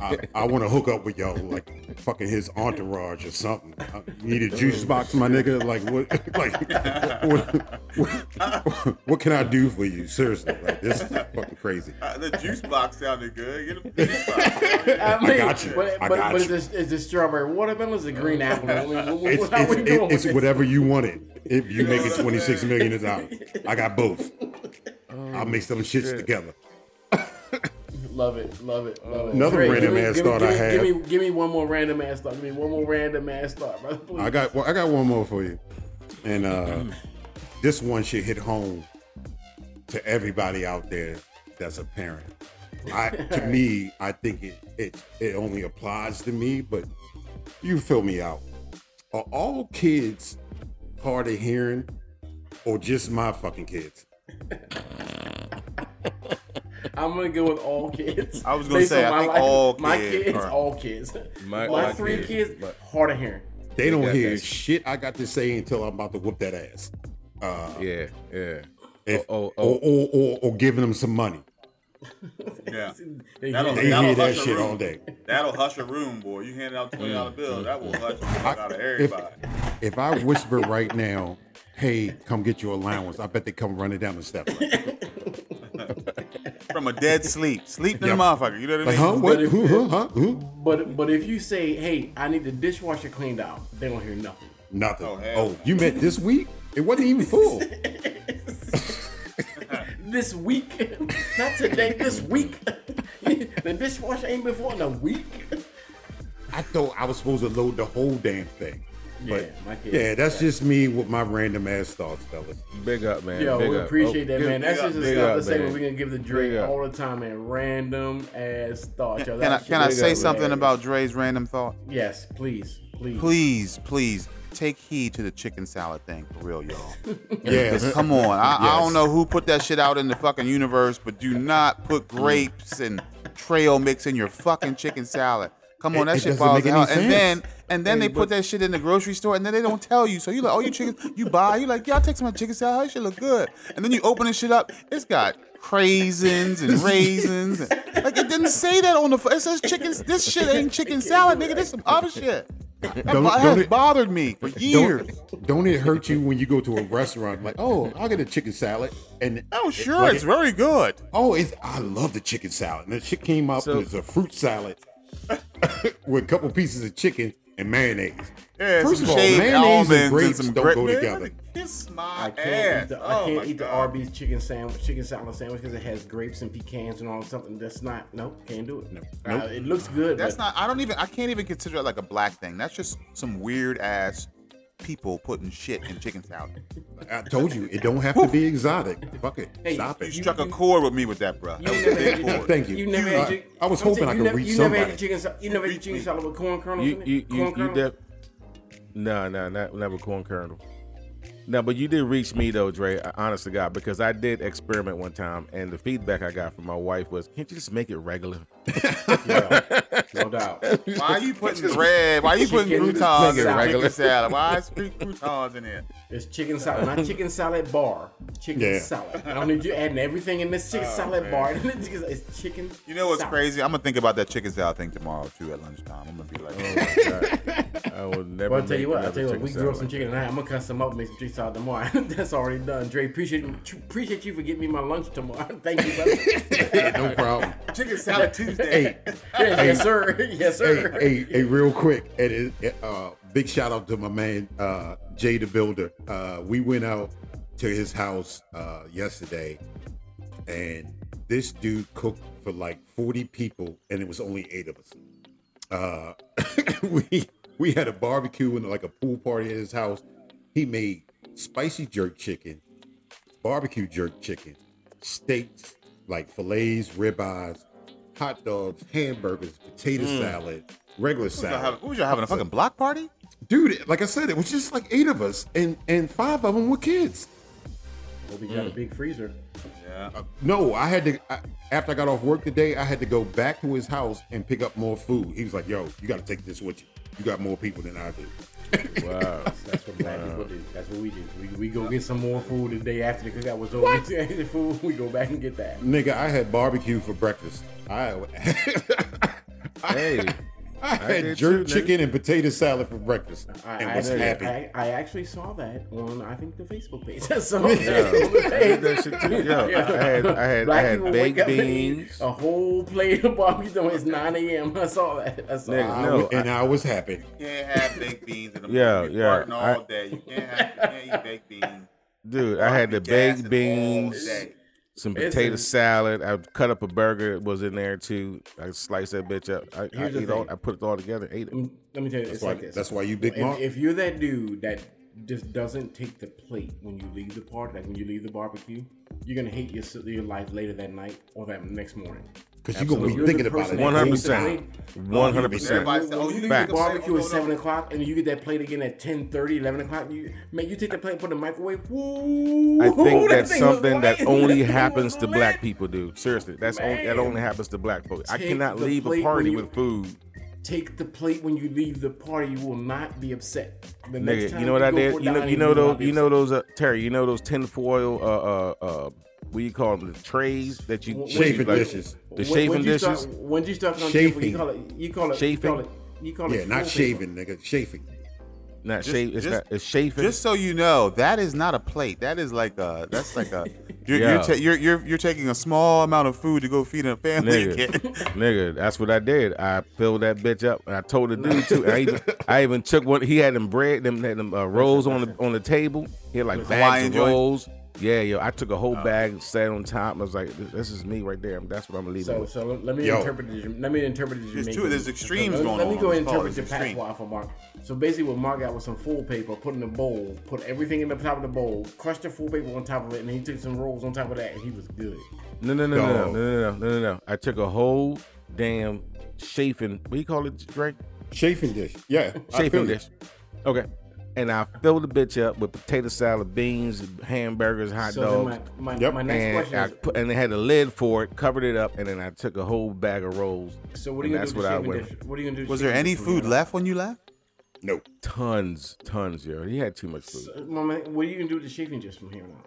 D: I, I want to hook up with y'all, like fucking his entourage or something. I need a juice box, my nigga. Like what? Like what, what, what can I do for you? Seriously, like this is fucking crazy.
B: Uh, the juice box sounded good. Get him the juice box.
A: I, mean,
D: got you.
A: But,
D: I
A: but,
D: got
A: but
D: you.
A: Is, this, is this strawberry watermelon? Is it green apple? I mean, wh- wh-
D: It's,
A: how
D: it's,
A: we doing
D: it's whatever you want it. If you make it 26 million a dollar, I got both. I'll mix them shits
C: shit.
D: together.
A: Love it, love it, love it.
D: Another
A: Dre,
D: random
A: give me-
D: ass
A: give me-
D: thought
A: give
D: I have.
A: Give me, give me one more random ass thought. Give me one more random ass thought, brother. Please.
D: I got well, I got one more for you, and uh, this one should hit home to everybody out there that's a parent. I to me, I think it it it only applies to me, but you fill me out. Are all kids hard of hearing, or just my fucking kids?
A: I'm gonna go with all kids.
B: I was gonna
A: Based
B: say, I
A: my
B: think
A: life,
B: all
A: my
B: kids
A: kids,
B: are-
A: all kids.
C: My-
A: My,
C: my
A: three
C: kids,
A: kids,
C: but-
A: hard of hearing.
D: They don't
C: got
D: hear
C: that
D: shit I got to say until I'm about to whoop that ass. Uh,
C: Yeah, yeah.
D: if,
C: Oh, oh,
D: Or, or, or, or giving them some money.
B: Yeah.
A: They
B: That'll,
D: They
B: that'll
D: hear that
B: hush a
D: shit
B: room.
D: all day.
B: That'll hush a room, boy. You hand out twenty dollar bills, that will hush the fuck out of
D: If,
B: everybody.
D: if I whisper right now, hey, come get your allowance, I bet they come running down the steps. Like,
B: From a dead sleep, sleeping in the motherfucker. You know what I
D: like
B: mean?
D: huh? What?
A: But if-
D: Who? Huh? Huh? Who?
A: But but if you say, hey, I need the dishwasher cleaned out, they don't hear nothing.
D: Nothing.
B: Oh,
D: Oh, you meant this week? It wasn't even full.
A: This week, not today. This week, the dishwasher ain't been full in a week.
D: I thought I was supposed to load the whole damn thing. But
A: Yeah, my kids.
D: yeah, that's just me with my random ass thoughts, fellas.
C: Big up, man.
A: Yo,
C: big
A: we
C: up.
A: appreciate
C: Oh,
A: that,
C: give-
A: man. That's just
B: up,
A: the stuff
C: up,
A: to say
C: man.
A: when we gonna give the
C: Big
A: all the time, man. Random ass thoughts. Yo,
B: Can I can I say
C: up,
B: something
A: hilarious.
B: about Dre's random thought?
A: Yes, please, please.
B: Please, please take heed to the chicken salad thing for real, y'all.
D: Yes.
B: Come on, I, I don't know who put that shit out in the fucking universe, but do not put mm. grapes and trail mix in your fucking chicken salad. Come on,
D: It-
B: that
D: it
B: shit
D: falls out.
B: bothers
D: make
B: the hell.
D: any
B: And then
D: sense.
B: And then
C: Hey,
B: they put that shit in the grocery store, and then they don't tell you. So you like, oh, you chicken, you buy, you like, yeah, I'll take some of my chicken salad. That shit look good. And then you open this shit up, it's got craisins and raisins. And, like it didn't say that on the. It says chicken. This shit ain't chicken salad, nigga. This some other shit. That
D: Don't-
B: bo-
D: don't
B: has
D: it-
B: bothered me for years.
D: Don't, don't it hurt you when you go to a restaurant like, oh, I'll get a chicken salad, and
B: Oh, sure,
D: like
B: it's very good.
D: oh, it's I love the chicken salad, and the shit came out
C: So-
D: as a fruit salad with a couple pieces of chicken and mayonnaise.
B: Yeah,
D: First of all, mayonnaise and grapes
B: some
D: don't
B: gra-
D: go
B: Man,
D: together.
B: Kiss my
A: I can't
B: ass.
A: eat the,
B: oh
A: I can't eat the
B: God.
A: Arby's chicken sandwich, chicken salad sandwich because it has grapes and pecans and all something. That's not. Nope, can't do it.
D: No,
A: Uh,
D: nope.
A: it looks good.
B: That's
A: but
B: not. I don't even. I can't even consider it like a black thing. That's just some weird ass people putting shit in chicken salad.
D: I told you it don't have to be exotic. Fuck it,
A: Hey,
D: stop
B: You
D: it.
B: You struck a chord with me with that, bro. That was a big chord.
D: Thank you.
A: You never
D: I-
A: had your,
D: I was
A: I'm
D: hoping
A: saying,
D: I
A: you
D: could
A: never,
D: reach
A: you never had
D: somebody.
A: your chicken. sa- You never had chicken salad with corn kernels
C: You
A: in it.
C: you you,
A: corn
C: you
A: kernels?
C: def- No, no, not never corn kernel. No, but you did reach me though, Dre. Honest to God, because I did experiment one time, and the feedback I got from my wife was, "Can't you just make it regular?"
A: Yeah, no doubt.
B: Why are you putting bread? Why are you putting
A: Chicken
B: croutons in
A: salad.
B: chicken salad? Why is cr- croutons in there?
A: It's chicken salad, not chicken salad bar. Chicken
D: Yeah.
A: salad. I don't need you adding everything in this chicken
B: Oh,
A: salad
B: man.
A: bar. It's chicken.
B: You know what's
A: salad.
B: crazy? I'm gonna think about that chicken salad thing tomorrow too at lunchtime. I'm gonna be like,
C: Oh. I will never.
A: Well, I'll tell you what. I'll tell you what. We grill
C: salad
A: some chicken tonight. I'm gonna cut some up make some chicken salad tomorrow. That's already done. Dre, appreciate appreciate you for getting me my lunch tomorrow. Thank you, brother.
D: no problem.
B: chicken salad Tuesday.
D: Hey,
A: yes, yes, sir. Yes, sir.
D: hey, hey, real quick, and uh, big shout out to my man uh, Jay the Builder. Uh, we went out to his house uh, yesterday, and this dude cooked for like forty people, and it was only eight of us. Uh, we we had a barbecue and like a pool party at his house. He made spicy jerk chicken, barbecue jerk chicken, steaks like fillets, ribeyes, hot dogs, hamburgers, potato mm. salad, regular
B: What was y'all
D: salad.
B: having- what was y'all having a fucking block party?
D: Dude, like I said, it was just like eight of us, and and five of them were kids.
A: Hope you got a mm. big freezer.
B: Yeah.
D: Uh, no, I had to. I, after I got off work today, I had to go back to his house and pick up more food. He was like, "Yo, you got to take this with you. You got more people than I do."
C: That. Wow.
A: That's what black people do. That's what we do. We, we go get some more food the day after the cookout was over. the food, we go back and get that.
D: Nigga, I had barbecue for breakfast. I
C: Hey,
D: I had jerk
C: too,
D: chicken and potato salad for breakfast
A: I,
D: and
A: I,
D: was
A: actually,
D: happy.
A: I, I actually saw that on I think the Facebook page. so,
C: Yeah, I did that shit too. Yo, I had, I had, I had
A: people wake
C: baked
A: up and eat
C: beans.
A: a whole plate of barbecue. though It's 9 a.m. I saw that. I saw
C: Nigga,
A: that.
C: No,
D: and I, was happy.
B: You can't have baked beans in the
C: Yeah,
B: morning. You're
C: yeah,
B: farting
C: I-
B: all day. You can't have you can't eat baked beans.
C: Dude, I had the
B: Gassing
C: baked
B: all
C: beans,
B: day.
C: Some potato
A: a-
C: salad. I cut up a burger. It was in there too. I sliced that bitch up. I, I eat all. I put it all together. Ate it.
A: Mm, Let me tell you,
D: That's
A: it's
D: why.
A: like this.
D: That's why you big
A: if, if you're that dude that just doesn't take the plate when you leave the party, like when you leave the barbecue, you're gonna hate your your life later that night or that next morning.
D: Because you're gonna be
A: you're
D: thinking about it.
C: One hundred
A: takes the
C: percent. One hundred percent.
B: Everybody say, oh, you leave the
A: barbecue at
B: plate,
A: seven
B: oh, no, no.
A: o'clock, and you get that plate again at 10, 11 o'clock. You man, you take the plate, put in the microwave. Woo,
C: I think that's
A: thing
C: something that only happens to black people, dude. Seriously, that's only, that only happens to black folks. I cannot leave a party
A: you-
C: with food.
A: Take the plate when you leave the party. You will not be upset. The next
C: Nigga,
A: time
C: you know what I did? You know, you know those, you know those, uh, Terry. You know those tinfoil, uh, uh, uh, what do you call them? The trays that you
A: When-
D: Chafing
C: like,
D: dishes.
C: The
A: When-
C: shaving
A: when
C: dishes.
A: Start, when you start on
D: Chafing.
A: table, you call it. You call it.
C: Chafing?
A: You call it. You call it
D: Yeah, not
A: full
D: shaving, nigga. Chafing.
C: not
B: Just-
C: shave. It's
B: just-
C: not. It's chafing.
B: Just so you know, that is not a plate. That is like a. That's like a. You're
C: Yeah.
B: you're, ta- you're you're you're taking a small amount of food to go feed a family
C: Nigga, nigga, that's what I did. I filled that bitch up, and I told the dude too. I even, I even took one. He had them bread, them, had them uh, rolls on the on the table. He had like bags
B: Hawaiian
C: of
B: joint?
C: Rolls. Yeah, yo, I took a whole oh. bag, sat on top. I was like, "This- "This is me right there. That's what I'm gonna leave." it
A: So,
C: with.
A: so let me
D: Yo.
A: interpret it. Let me interpret it.
B: There's two- there's extremes
A: let,
B: going
A: let me
B: on.
A: go
B: Let's
A: and interpret the
B: extreme.
A: patois for Mark. So basically, what Mark got was some full paper, put in a bowl, put everything in the top of the bowl, crushed the full paper on top of it, and he took some rolls on top of that, and he was good.
C: No, no, no, no, no, no, no, no, no, no. I took a whole damn chafing. What do you call it, Drake?
D: Chafing dish. Yeah.
C: Chafing dish. Okay. And I filled the bitch up with potato salad, beans, hamburgers, hot
A: So
C: dogs.
A: my, my,
D: Yep.
A: my next
C: and
A: question
C: I
A: is,
C: put, and they had a lid for it, covered it up, and then I took a whole bag of rolls.
A: so what are you
C: and
A: gonna
C: that's
A: do? with
C: what
A: the
C: I
A: shaving
C: went.
A: dish? What are you gonna do?
B: Was there any food
A: you're
B: left when you left?
D: No.
C: Tons, tons, yo. He had too much food.
A: out? My man, what are you gonna do with the shaving dish from here on out?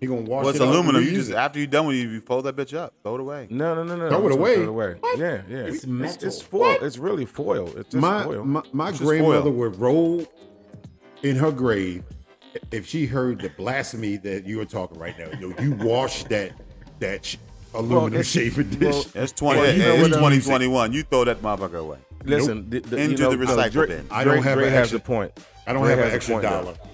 D: He gonna wash
B: Well, it's
D: it out
B: aluminum. You just
D: it.
B: after you're done with it, you fold that bitch up, throw it away.
C: No, no, no, no.
D: Throw it away.
C: Throw it away. Yeah, yeah.
A: It's
C: It's,
A: metal.
C: it's foil. It's really foil. It's just
D: my,
C: foil.
D: my my
B: It's
D: grandmother
B: foil.
D: would roll in her grave if she heard the blasphemy that you are talking right now. Yo, you wash that that sh- aluminum
C: it's-
D: shaving dish.
C: well,
B: It's twenty.
D: Well, you know
B: it's
D: what, uh,
B: twenty twenty one. You throw that motherfucker away.
C: Listen, the, the, you
B: Into
C: know,
B: the
C: no,
B: recycle
C: Dre,
B: bin.
D: I don't
C: Dre-
D: have
C: Dre
D: an
C: has
D: extra-
C: a point.
D: I don't
C: Dre
D: have an extra
C: dollar. though.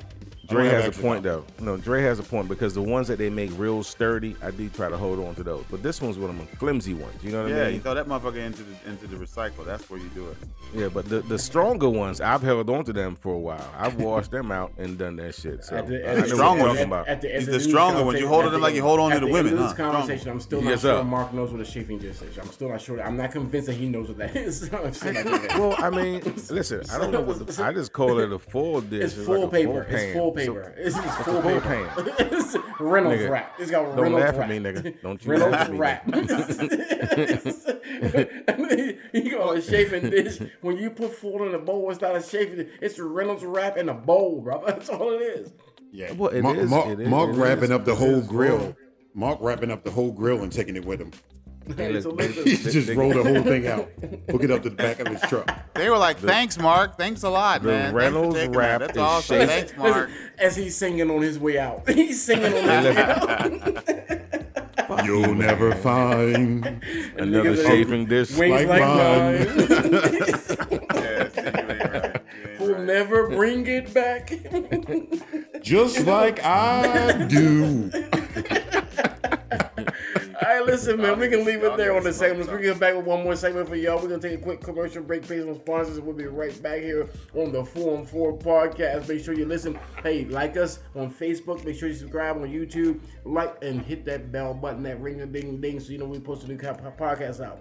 D: Dollar.
C: Dre has a point
D: point
C: though. No, Dre has a point because the ones that they make real sturdy, I do try to hold on to those. But this one's one of them flimsy ones. You know what
B: Yeah,
C: I mean?
B: Yeah, you throw that motherfucker into the into the recycle. That's where you do it.
C: Yeah, but the, the stronger ones, I've held on to them for a while. I've washed them out and done that shit. So
A: At the-
C: I
A: at
C: know
A: the-
B: strong
C: you're
B: ones.
C: about.
A: At the, at
B: He's
A: the
B: the
A: end of this
B: stronger one. You hold
A: at
B: it
A: the
B: like you
A: end-
B: hold on to
A: at
B: the
A: end
B: women,
A: of this
B: huh? Strong.
A: conversation, I'm still not
C: Yes,
A: sure
C: sir.
A: Mark knows what a chafing dish is. I'm still not sure. I'm not convinced that he knows what that is. I'm still not convinced.
C: well, I mean, listen, I don't know what the, I just call it a full dish.
A: It's
C: like
A: full
C: a
A: paper.
C: pan.
A: It's full
C: So-
A: paper. It's, it's
C: a
A: full
C: full
A: paper.
C: pan.
A: it's Reynolds
C: Nigga,
A: wrap. It's got
C: don't
A: Reynolds
C: laugh at me, nigga. Don't you
A: Reynolds
C: laugh at me,
A: wrap. you call it chafing dish. When you put food in a bowl, it's not a chafing dish. It's a Reynolds wrap in a bowl, bro. That's all it is.
D: Yeah.
C: Well, it
D: Mark,
C: is-
D: Mark,
C: it is-
D: Mark
C: it
D: wrapping
C: is-
D: up the whole grill.
C: full.
D: Mark wrapping up the whole grill and taking it with him.
C: Hey, look,
A: So
C: they-
A: listen,
D: He
C: they-
D: just rolled the whole thing out, hook it up to the back of his truck.
B: They were like, "Thanks, Mark. Thanks a lot,
C: The
B: man. Thanks
C: Reynolds
B: taking
C: wrap
B: that. That's
C: is
B: awesome.
C: shaped-
B: Thanks, Mark."
A: As he's singing on his way out. He's singing on his way out.
D: You'll never find
C: Another
A: Niggas-
C: shaving dish.
A: Wings
D: Like
A: like,
D: mine.
A: mine.
B: Yeah, see, you ain't right. You ain't
A: Who'll never bring it back.
D: just like I do.
A: All right, listen, man. We can leave it there on the segments. We're gonna get back with one more segment for y'all. We're gonna take a quick commercial break, pay some sponsors, we'll be right back here on the Forum Four podcast. Make sure you listen. Hey, like us on Facebook. Make sure you subscribe on YouTube. Like and hit that bell button, that ring a ding ding, so you know we post a new podcast out.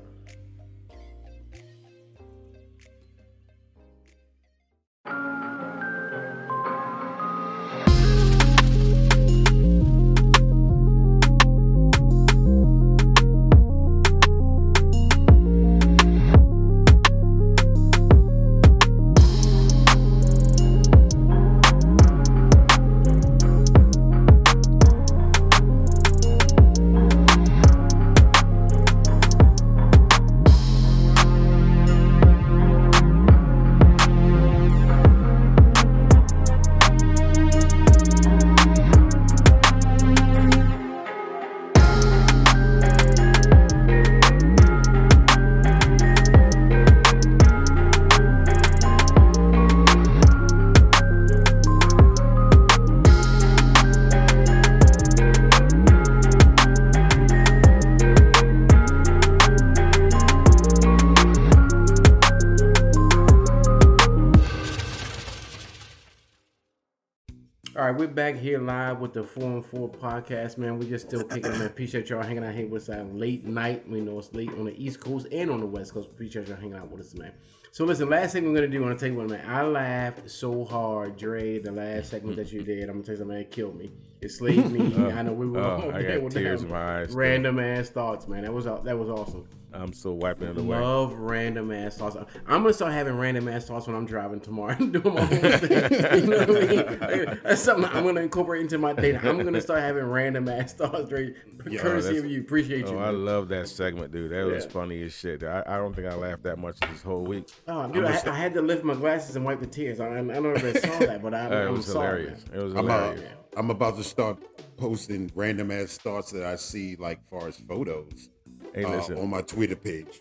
A: With the Forum Four podcast, man. We just still kicking, man. Appreciate y'all hanging out here with us at late night. We know it's late on the East Coast and on the West Coast. Appreciate y'all hanging out with us, man. So listen, last thing we're gonna do, I'm gonna tell you what, man. I laughed so hard, Dre, the last segment that you did. I'm gonna tell you something, man, it killed me. It slayed me. Oh, I know we were
C: oh,
A: all
C: I got tears in my eyes,
A: Random ass thoughts, man. That was that was awesome.
C: I'm still wiping it away.
A: I love random ass thoughts. I'm gonna start having random ass thoughts when I'm driving tomorrow. I'm doing my own thing. You know what I mean? That's something I'm gonna incorporate into my data. I'm gonna start having random ass thoughts, Dre.
D: Yeah,
A: Courtesy of you. Appreciate you.
C: Oh, I love that segment, dude. That was
A: Yeah.
C: funny as shit. I, I don't think I laughed that much this whole week.
A: Oh, dude, I, I had to lift my glasses and wipe the tears. I, I don't know if they saw that, but I,
C: Uh, it
A: I'm
C: was
A: sorry.
C: hilarious.
A: man.
C: It was
D: I'm, uh,
C: hilarious.
D: I'm about to start posting random ass thoughts that I see, like far as photos,
C: Hey,
D: uh,
C: listen,
D: on my Twitter page.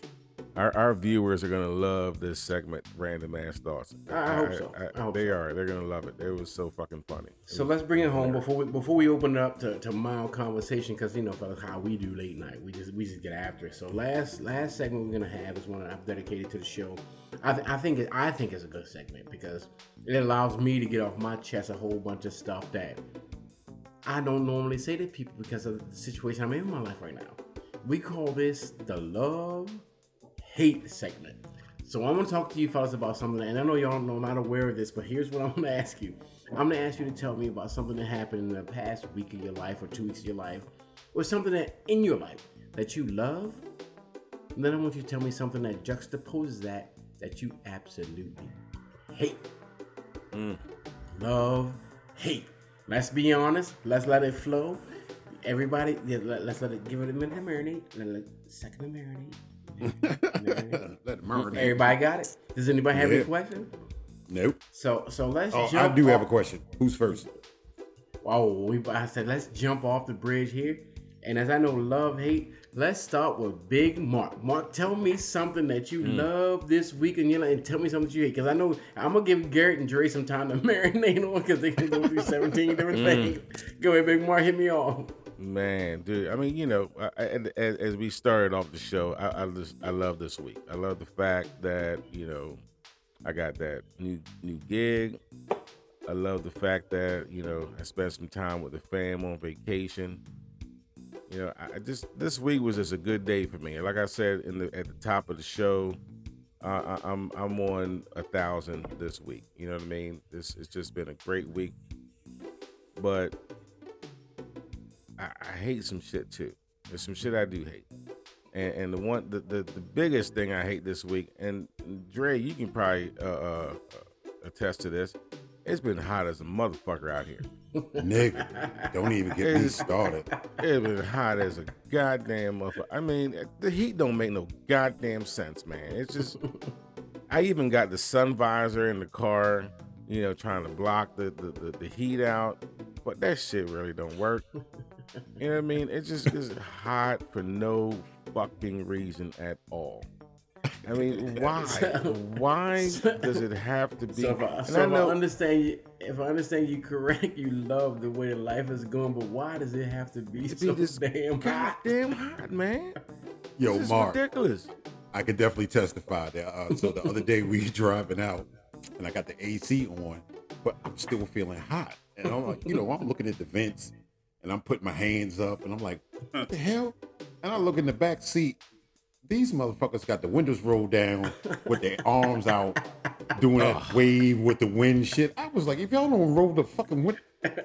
C: our, our viewers are gonna love this segment, random ass thoughts.
A: I- I hope so. I hope
C: they
A: so.
C: are. They're gonna love it. It was so fucking funny.
A: So let's bring it home before we before we open it up to, to mild conversation because you know fellas how we do late night we just we just get after it. So last last segment we're gonna have is one that I've dedicated to the show. I, th- I think it, I think it's a good segment because it allows me to get off my chest a whole bunch of stuff that I don't normally say to people because of the situation I'm in in my life right now. We call this the love hate segment. So I'm gonna talk to you fellas about something, and I know y'all know not aware of this, but here's what I'm gonna ask you. I'm gonna ask you to tell me about something that happened in the past week of your life or two weeks of your life, or something that in your life that you love. And then I want you to tell me something that juxtaposes that that you absolutely hate. Mm. Love, hate. Let's be honest. Let's let it flow. Everybody, yeah, let, us let it give it a minute to marinate. Let it second to marinate. Marinate.
D: Let it marinate.
A: Everybody got it? Does anybody have any
D: Yeah.
A: questions?
D: Nope.
A: So so let's
D: Oh, I do have a
A: off-
D: question. Who's first?
A: Oh, we I said let's jump off the bridge here. And as I know love, hate, let's start with Big Mark. Mark, tell me something that you hmm. love this week and you know, and tell me something that you hate. Because I know I'm gonna give Garrett and Dre some time to marinate on because they can go through 17 different hmm. things. Go ahead, Big Mark, hit me off.
C: Man, dude. I mean, you know, I, as, as we started off the show, I, I just I love this week. I love the fact that you know I got that new new gig. I love the fact that you know I spent some time with the fam on vacation. You know, I just this week was just a good day for me. Like I said in the at the top of the show, uh, I, I'm I'm on a thousand this week. You know what I mean? This it's just been a great week, but I, I hate some shit too. There's some shit I do hate. And, and the one, the, the, the biggest thing I hate this week, and Dre, you can probably uh, uh, attest to this. It's been hot as a motherfucker out here.
D: Nigga, don't even get me started.
C: It's been hot as a goddamn motherfucker. I mean, the heat don't make no goddamn sense, man. It's just, I even got the sun visor in the car, you know, trying to block the, the, the, the heat out, but that shit really don't work. You know what I mean? It just is hot for no fucking reason at all. I mean, why? Why does it have to be?
A: So if I, so
C: I
A: if I understand you, if I understand you correct, you love the way life is going, but why does it have to be
C: it
A: so
C: be this
A: damn hot?
C: goddamn hot, man.
D: Yo,
C: This is
D: Mark,
C: ridiculous.
D: I can definitely testify that. Uh, so the other day we was driving out, and I got the AC on, but I'm still feeling hot. And I'm like, you know, I'm looking at the vents, and I'm putting my hands up, and I'm like, what the hell? And I look in the back seat. These motherfuckers got the windows rolled down with their arms out, doing that wave with the wind shit. I was like, if y'all don't roll the fucking wind,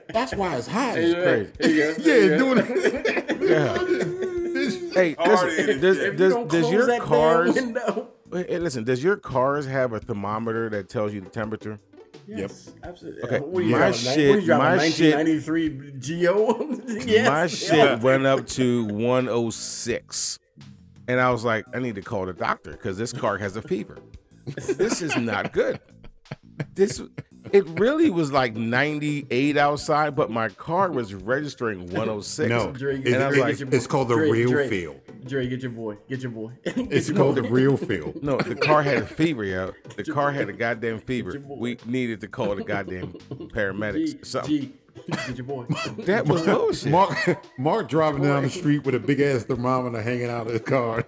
D: that's why it's hot.
C: crazy.
D: Yeah, doing it.
C: Yeah. Hey,
B: Hard
C: listen,
B: energy.
C: does, does, does your cars
A: window.
C: hey, listen, does your cars have a thermometer that tells you the temperature?
A: Yes, absolutely.
C: Okay,
A: What you
C: my
A: driving,
C: shit-
A: What you driving,
C: my shit-
A: 1993 Geo? yes.
C: My shit went up to 106. And I was like, I need to call the doctor because this car has a fever. this is not good. This it really was like 98 outside, but my car was registering 106.
D: No,
A: Dre,
D: it's,
C: And I was
A: Dre,
C: like-
D: it's called the
A: Dre,
D: real
A: Dre,
D: feel.
A: Dre, get your boy. Get your boy. Get
D: It's
A: your
D: called
A: boy.
D: the real feel.
C: No, the car had a fever, yo. The car had a goddamn fever. We needed to call the goddamn paramedics.
A: G,
C: Something.
A: G, get your boy.
C: That was bullshit.
D: Mark, Mark driving down the street with a big ass thermometer hanging out of his car.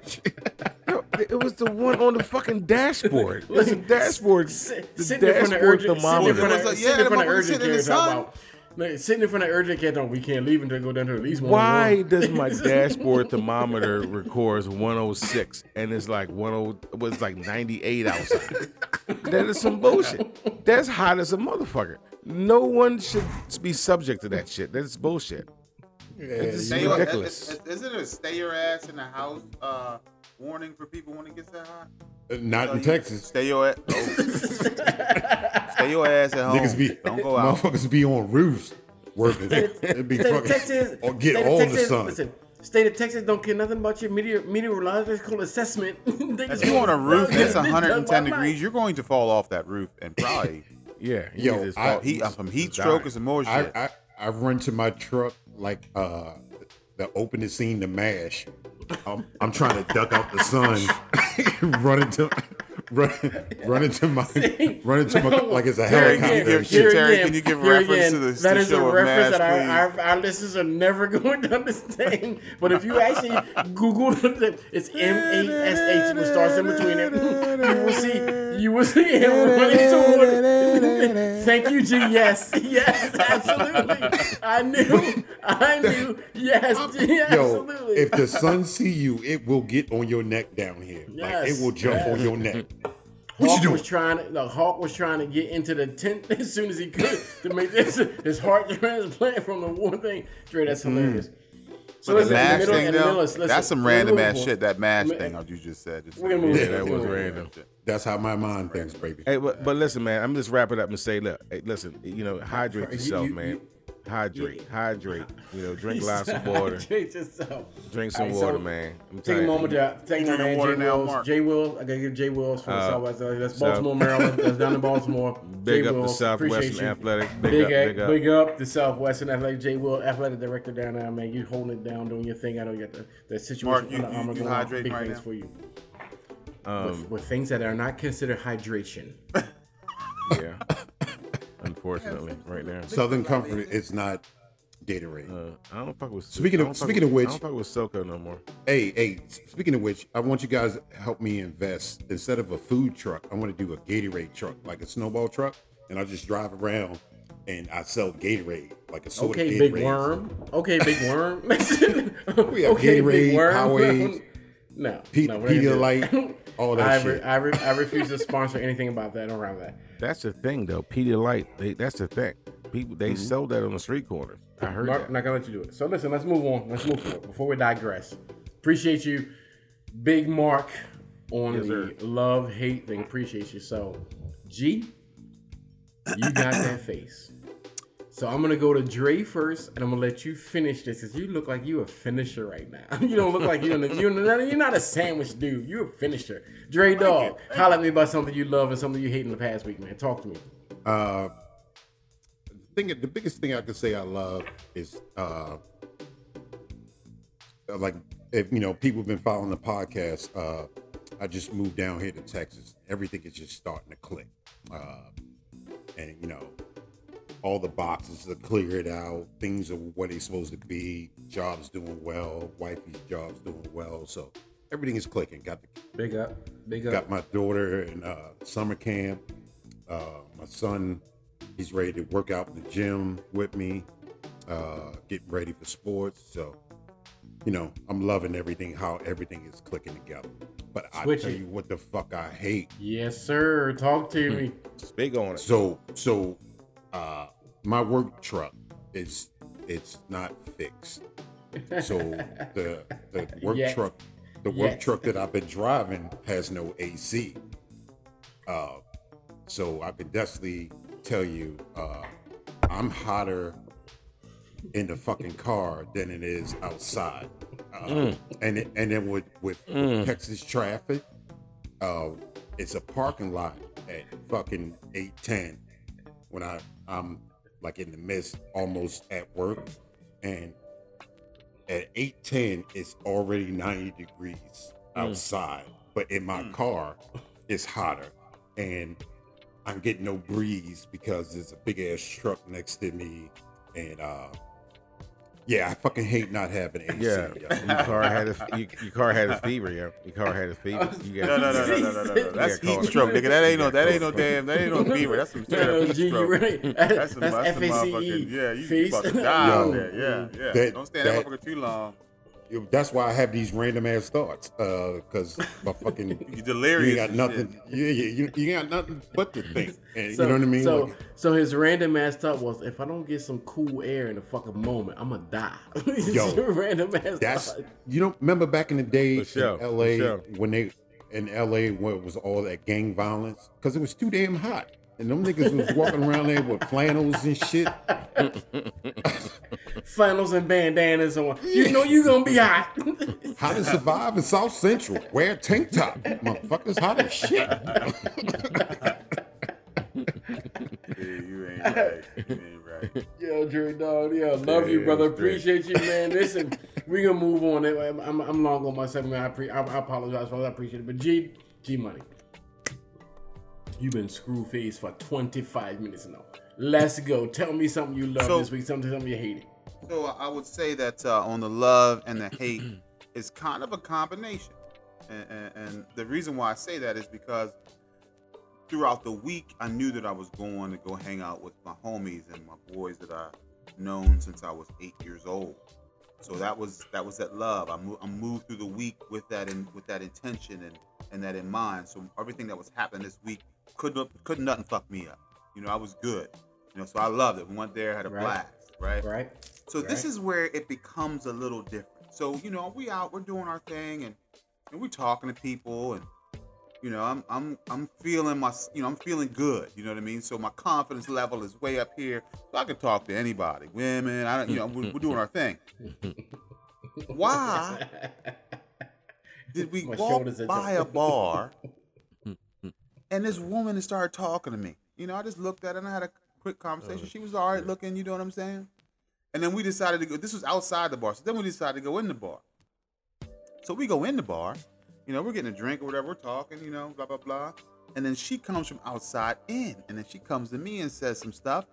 C: Yo, it was the one on the fucking dashboard. It's the dashboard.
A: Sit-
C: The
A: Sitting in front of
C: dashboard
A: urgent, sitting in
C: thermometer.
A: front of,
B: was like,
A: sitting
B: yeah,
A: in front of
B: the motherfucker
A: urgent
B: sitting
A: care
B: the
A: talking
B: sun.
A: about. Like, sitting in front of urgent care, no, we can't leave until we go down to at least one.
C: Why does my dashboard thermometer records 106 and it's like 10 was like 98 outside? That is some bullshit. That's hot as a motherfucker. No one should be subject to that shit. That's bullshit. It's
B: Stay your-
C: ridiculous.
B: is- is- Isn't it a stay your ass in the house uh, warning for people when it gets that hot?
D: Not
B: So
D: in Texas.
B: Stay your ass. oh. stay your ass at home.
D: Niggas be
B: Don't go out.
D: Motherfuckers be on roofs working. It'd be
A: State of
D: fucking
A: Texas,
D: or get
A: state of
D: all
A: Texas,
D: the sun.
A: Listen, state of Texas don't care nothing about your meteor, meteorological assessment.
B: If
A: just
B: you on a roof and it's
A: Why
B: 110 degrees, you're going to fall off that roof and probably
C: Yeah.
D: Yo, I-
C: fall-
B: heat, uh, from heat stroke or some more
D: I,
B: shit.
D: I I run to my truck like uh the opening scene to Mash. I'm, I'm trying to duck out the sun, run into run, run into my run into my like it's a
B: Terry,
D: helicopter.
B: can you
D: and
B: give-
D: shit.
B: Terry, can you give reference
A: again,
B: to the-
A: That
B: the
A: is a reference
B: Mash,
A: that our, our, our listeners are never going to understand. But if you actually Google it, it's M A S H with stars in between it. You will see. You will see him running toward. Thank you, G. Yes, yes, absolutely. I knew. I knew. Yes, G.
D: Yo,
A: Absolutely.
D: if the sun see you, it will get on your neck down here. Like
A: Yes.
D: it will jump on your neck. What
A: Hawk
D: you doing?
A: was trying to the Hawk was trying to get into the tent as soon as he could to make this his heart transplant from the one thing. Dre, that's mm-hmm. hilarious. So
B: But the
A: listen, the
B: mash thing,
A: in
B: though,
A: listen,
B: that's some random ass shit. That mash
A: Ma-
B: thing, you just said. Just
A: We're gonna move
C: Yeah, that was random.
D: That's how my mind thinks, baby.
C: Hey, but, but listen, man, I'm just wrapping it up and say, look, hey, listen, you know, hydrate
A: You-
C: yourself,
A: you-
C: man.
A: you-
C: hydrate, hydrate. You know, drink lots of water.
A: Hydrate yourself.
C: Drink some
A: All right, so
C: water, man. I'm
A: Take a moment to take
B: You
A: a moment.
B: water
A: Jay
B: now,
A: Wills.
B: Mark?
A: Jay Wills. I gotta give Jay Wills for the
C: Uh,
A: Southwest. That's
C: so-
A: Baltimore, Maryland. That's down in Baltimore.
C: Big
A: Jay
C: up the Southwestern
A: you.
C: Athletic. Big,
A: Big,
C: up, big up.
A: big up the Southwestern Athletic. Jay Will, athletic director down there, man. You holding it down, doing your thing. I know you got the, the situation
B: Mark, you-
A: under
B: you- you
A: going on.
B: hydrating
A: Big
B: right
A: things
B: now?
A: for you.
C: Um,
A: with, with things that are not considered hydration.
C: yeah. Unfortunately, right now.
D: Southern Comfort is not Gatorade.
C: Uh, I don't fuck with.
D: Speaking of- speaking
C: with-
D: of which-
C: I don't fuck with SoCo no more.
D: Hey, hey, speaking of which, I want you guys to help me invest. Instead of a food truck, I want to do a Gatorade truck, like a snowball truck, and I just drive around and I sell Gatorade, like a sort
A: Okay,
D: of
A: big
D: Gatorade.
A: worm. Okay, big worm.
D: We have Gatorade, Powerade,
A: No,
D: Pe-
A: no, we're not
D: Pedialyte, all that
A: I,
D: shit.
A: re- I, re- I refuse to sponsor anything about that around that.
C: That's the thing, though. Pedialyte. They, that's the thing. People they mm-hmm. sell that on the street corners. I heard
A: Mark,
C: that.
A: not gonna let you do it. So listen, let's move on. Let's move forward before we digress. Appreciate you, Big Mark, on
C: Yes,
A: the love hate thing. Appreciate you. So, G, you got that face. So I'm gonna go to Dre first, and I'm gonna let you finish this because you look like you a finisher right now. you don't look like you're in a, you're, not, you're not a sandwich dude. You're a finisher. Dre dog, holla at me about something you love and something you hate in the past week, man. Talk to me.
D: Uh, the thing, the biggest thing I could say I love is uh, like if you know people have been following the podcast. Uh, I just moved down here to Texas. Everything is just starting to click, uh, and you know all the boxes are cleared out. Things are what they're supposed to be. Jobs doing well. Wifey's jobs doing well. So everything is clicking. Got the
A: Big up, big up.
D: got my daughter in uh, summer camp. Uh, my son, he's ready to work out in the gym with me, uh, getting ready for sports. So, you know, I'm loving everything, how everything is clicking together. But I
A: Switch
D: tell
A: it.
D: you what the fuck I hate.
A: Yes, sir. Talk to me.
C: Speak on it.
D: So, so uh, my work truck is it's not fixed. So the the work
A: Yet.
D: truck, the work
A: Yet.
D: truck that I've been driving has no AC. Uh, so I can definitely tell you, uh, I'm hotter in the fucking car than it is outside. Uh, And it, and then with with Texas traffic, uh, it's a parking lot at fucking eight ten when I I'm like in the midst, almost at work, and at eight ten it's already ninety degrees outside, but in my car it's hotter, and I'm getting no breeze because there's a big ass truck next to me, and uh, Yeah, I fucking hate not having AC.
C: Yeah,
D: yo.
C: your car had a your, your car had a fever, yo. Your car had a fever. You
B: No,
C: got
B: no, no, no, no, no, no, no. That's heat stroke, nigga. That ain't no, that ain't no damn, that ain't no fever. That's some straight
A: No,
B: up heat
A: G,
B: stroke.
A: right.
B: That's some,
A: That's
B: that's some
A: FACE
B: motherfucking, yeah, you
A: face.
B: about to die
D: Yo,
B: there. Yeah, yeah.
D: that-
B: Don't stand that
D: that-
B: motherfucker too long.
D: That's why I have these random ass thoughts. Uh, cause my fucking
B: You
D: you
B: delirious.
D: ain't got nothing. Yeah, yeah, you, you got nothing but to think. And
A: So,
D: you know what I mean?
A: So,
D: Like,
A: so his random ass thought was, if I don't get some cool air in the fucking moment, I'm gonna die.
D: Yo,
A: random ass
D: that's
A: thought.
D: you know. Remember back in the day
C: sure,
D: in L.A.
C: sure.
D: when they in L.A. when it was all that gang violence because it was too damn hot. And them niggas was walking around there with flannels and shit.
A: flannels and bandanas on. You know you gonna be hot.
D: How to survive in South Central? Wear a tank top. Motherfuckers hot as shit.
B: Yeah, you ain't right. You ain't right.
A: Yo, Dre Dog, yeah, love you, brother. Appreciate you, man. Listen, we gonna move on. I'm, I'm, I'm long on my segment. I, pre- I, I apologize for that. I appreciate it. But G, G Money, you've been screw faced for 25 minutes now. Let's go. Tell me something you love
B: So-
A: this week. Something, something you hated.
B: So I would say that uh, on the love and the hate is kind of a combination, and, and, and the reason why I say that is because throughout the week I knew that I was going to go hang out with my homies and my boys that I've known since I was eight years old. So that was that was that love. I moved, I moved through the week with that in with that intention and and that in mind. So everything that was happening this week couldn't couldn't nothing fuck me up. You know, I was good. You know, so I loved it. We went there, had a
A: Right.
B: blast, right?
A: Right?
B: So this is where it becomes a little different. So you know, we out, we're doing our thing, and, and we're talking to people, and you know, I'm I'm I'm feeling my, you know, I'm feeling good. You know what I mean? So my confidence level is way up here. So I can talk to anybody, women. I don't, you know, we're, we're doing our thing. Why did we
A: My
B: walk by a bar and this woman started talking to me? You know, I just looked at her and I had a quick conversation. She was all right looking. You know what I'm saying? And then we decided to go. This was outside the bar. So then we decided to go in the bar. So we go in the bar. You know, we're getting a drink or whatever. We're talking. You know, blah blah blah. And then she comes from outside in, and then she comes to me and says some stuff.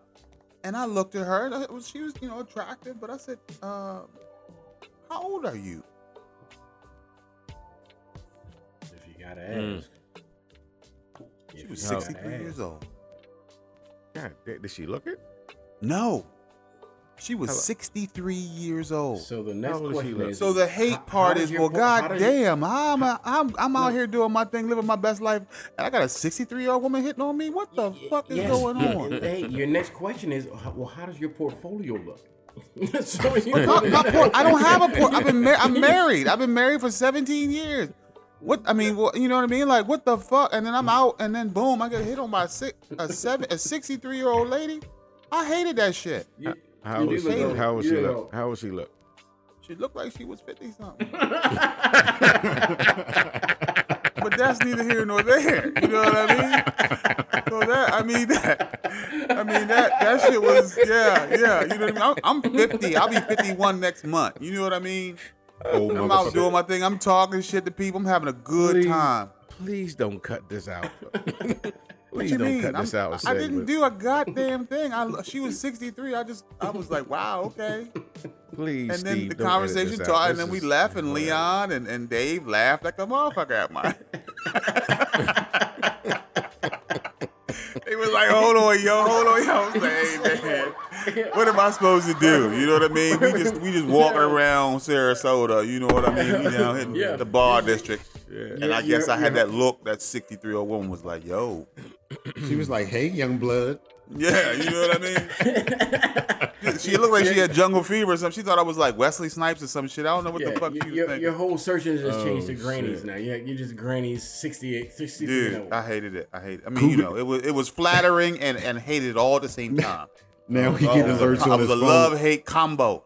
B: And I looked at her. And she was, you know, attractive. But I said, uh, "How old are you?"
A: If you gotta
C: Mm.
A: Ask.
B: She was
A: you
B: 63
A: ask.
B: years old.
C: God, did did she look it?
B: No, she was
C: How-
B: 63 years old.
A: So the next
C: old she
A: question is
B: So the hate
A: how-
B: part
A: how
B: is, well,
A: por-
B: god
A: does your-
B: damn, I'm, I'm I'm out here doing my thing, living my best life, and I got a 63 year old woman hitting on me. What the fuck is
A: Yes.
B: going on?
A: Hey, your next question is, well, how does your portfolio look? so
B: My- my por- I don't have a port. I've been mar- I'm married. I've been married for 17 years. What I mean, well, you know what I mean? Like, what the fuck? And then I'm out, and then boom, I get hit on by a six, a seven, a 63 year old lady. I hated that shit.
A: you,
C: How
A: was
C: old
A: do
C: she
A: look
C: look? How was she look?
A: know,
C: How old she look?
B: She looked like she was 50 something. but that's neither here nor there. You know what I mean? So that I mean that I mean that that shit was yeah yeah. You know what I mean? I'm, I'm 50. I'll be 51 next month. You know what I mean?
D: Old
B: I'm out doing my thing. I'm talking shit to people. I'm having a good
C: Please.
B: time.
C: Please don't cut this out. Please don't
B: mean?
C: cut this
B: I'm-
C: out.
B: I didn't do a goddamn thing. I she was 63. I just I was like, wow, okay.
C: Please,
B: And then
C: Steve,
B: the conversation
C: this
B: started, and then we left, and
C: hilarious.
B: Leon and, and Dave laughed like a motherfucker at mine. they was like, hold on, yo, hold on, yo. I was like, hey, man, what am I supposed to do? You know what I mean? We just we just walking around Sarasota, you know what I mean? We down hitting
A: Yeah.
B: the bar district.
C: Yeah.
B: And I guess I had
A: you're-
B: that look, that 63 year old woman was like, yo.
D: She was like, "Hey, young blood."
B: Yeah, you know what I mean? she looked like she had jungle fever or something. She thought I was like Wesley Snipes or some shit. I don't know what
A: Yeah,
B: the fuck
A: you,
B: she was
A: your,
B: thinking.
A: your whole search engine just changed to
C: Oh,
A: grannies
C: shit.
A: now. Yeah, you're just grannies 68, 63
B: Dude. I hated it. I hate it. I mean, you know, it was it was flattering and and hated it all at the same time.
D: Now he
B: Oh,
D: getting
B: it was
D: alerts
B: a,
D: on
B: it was a love hate combo.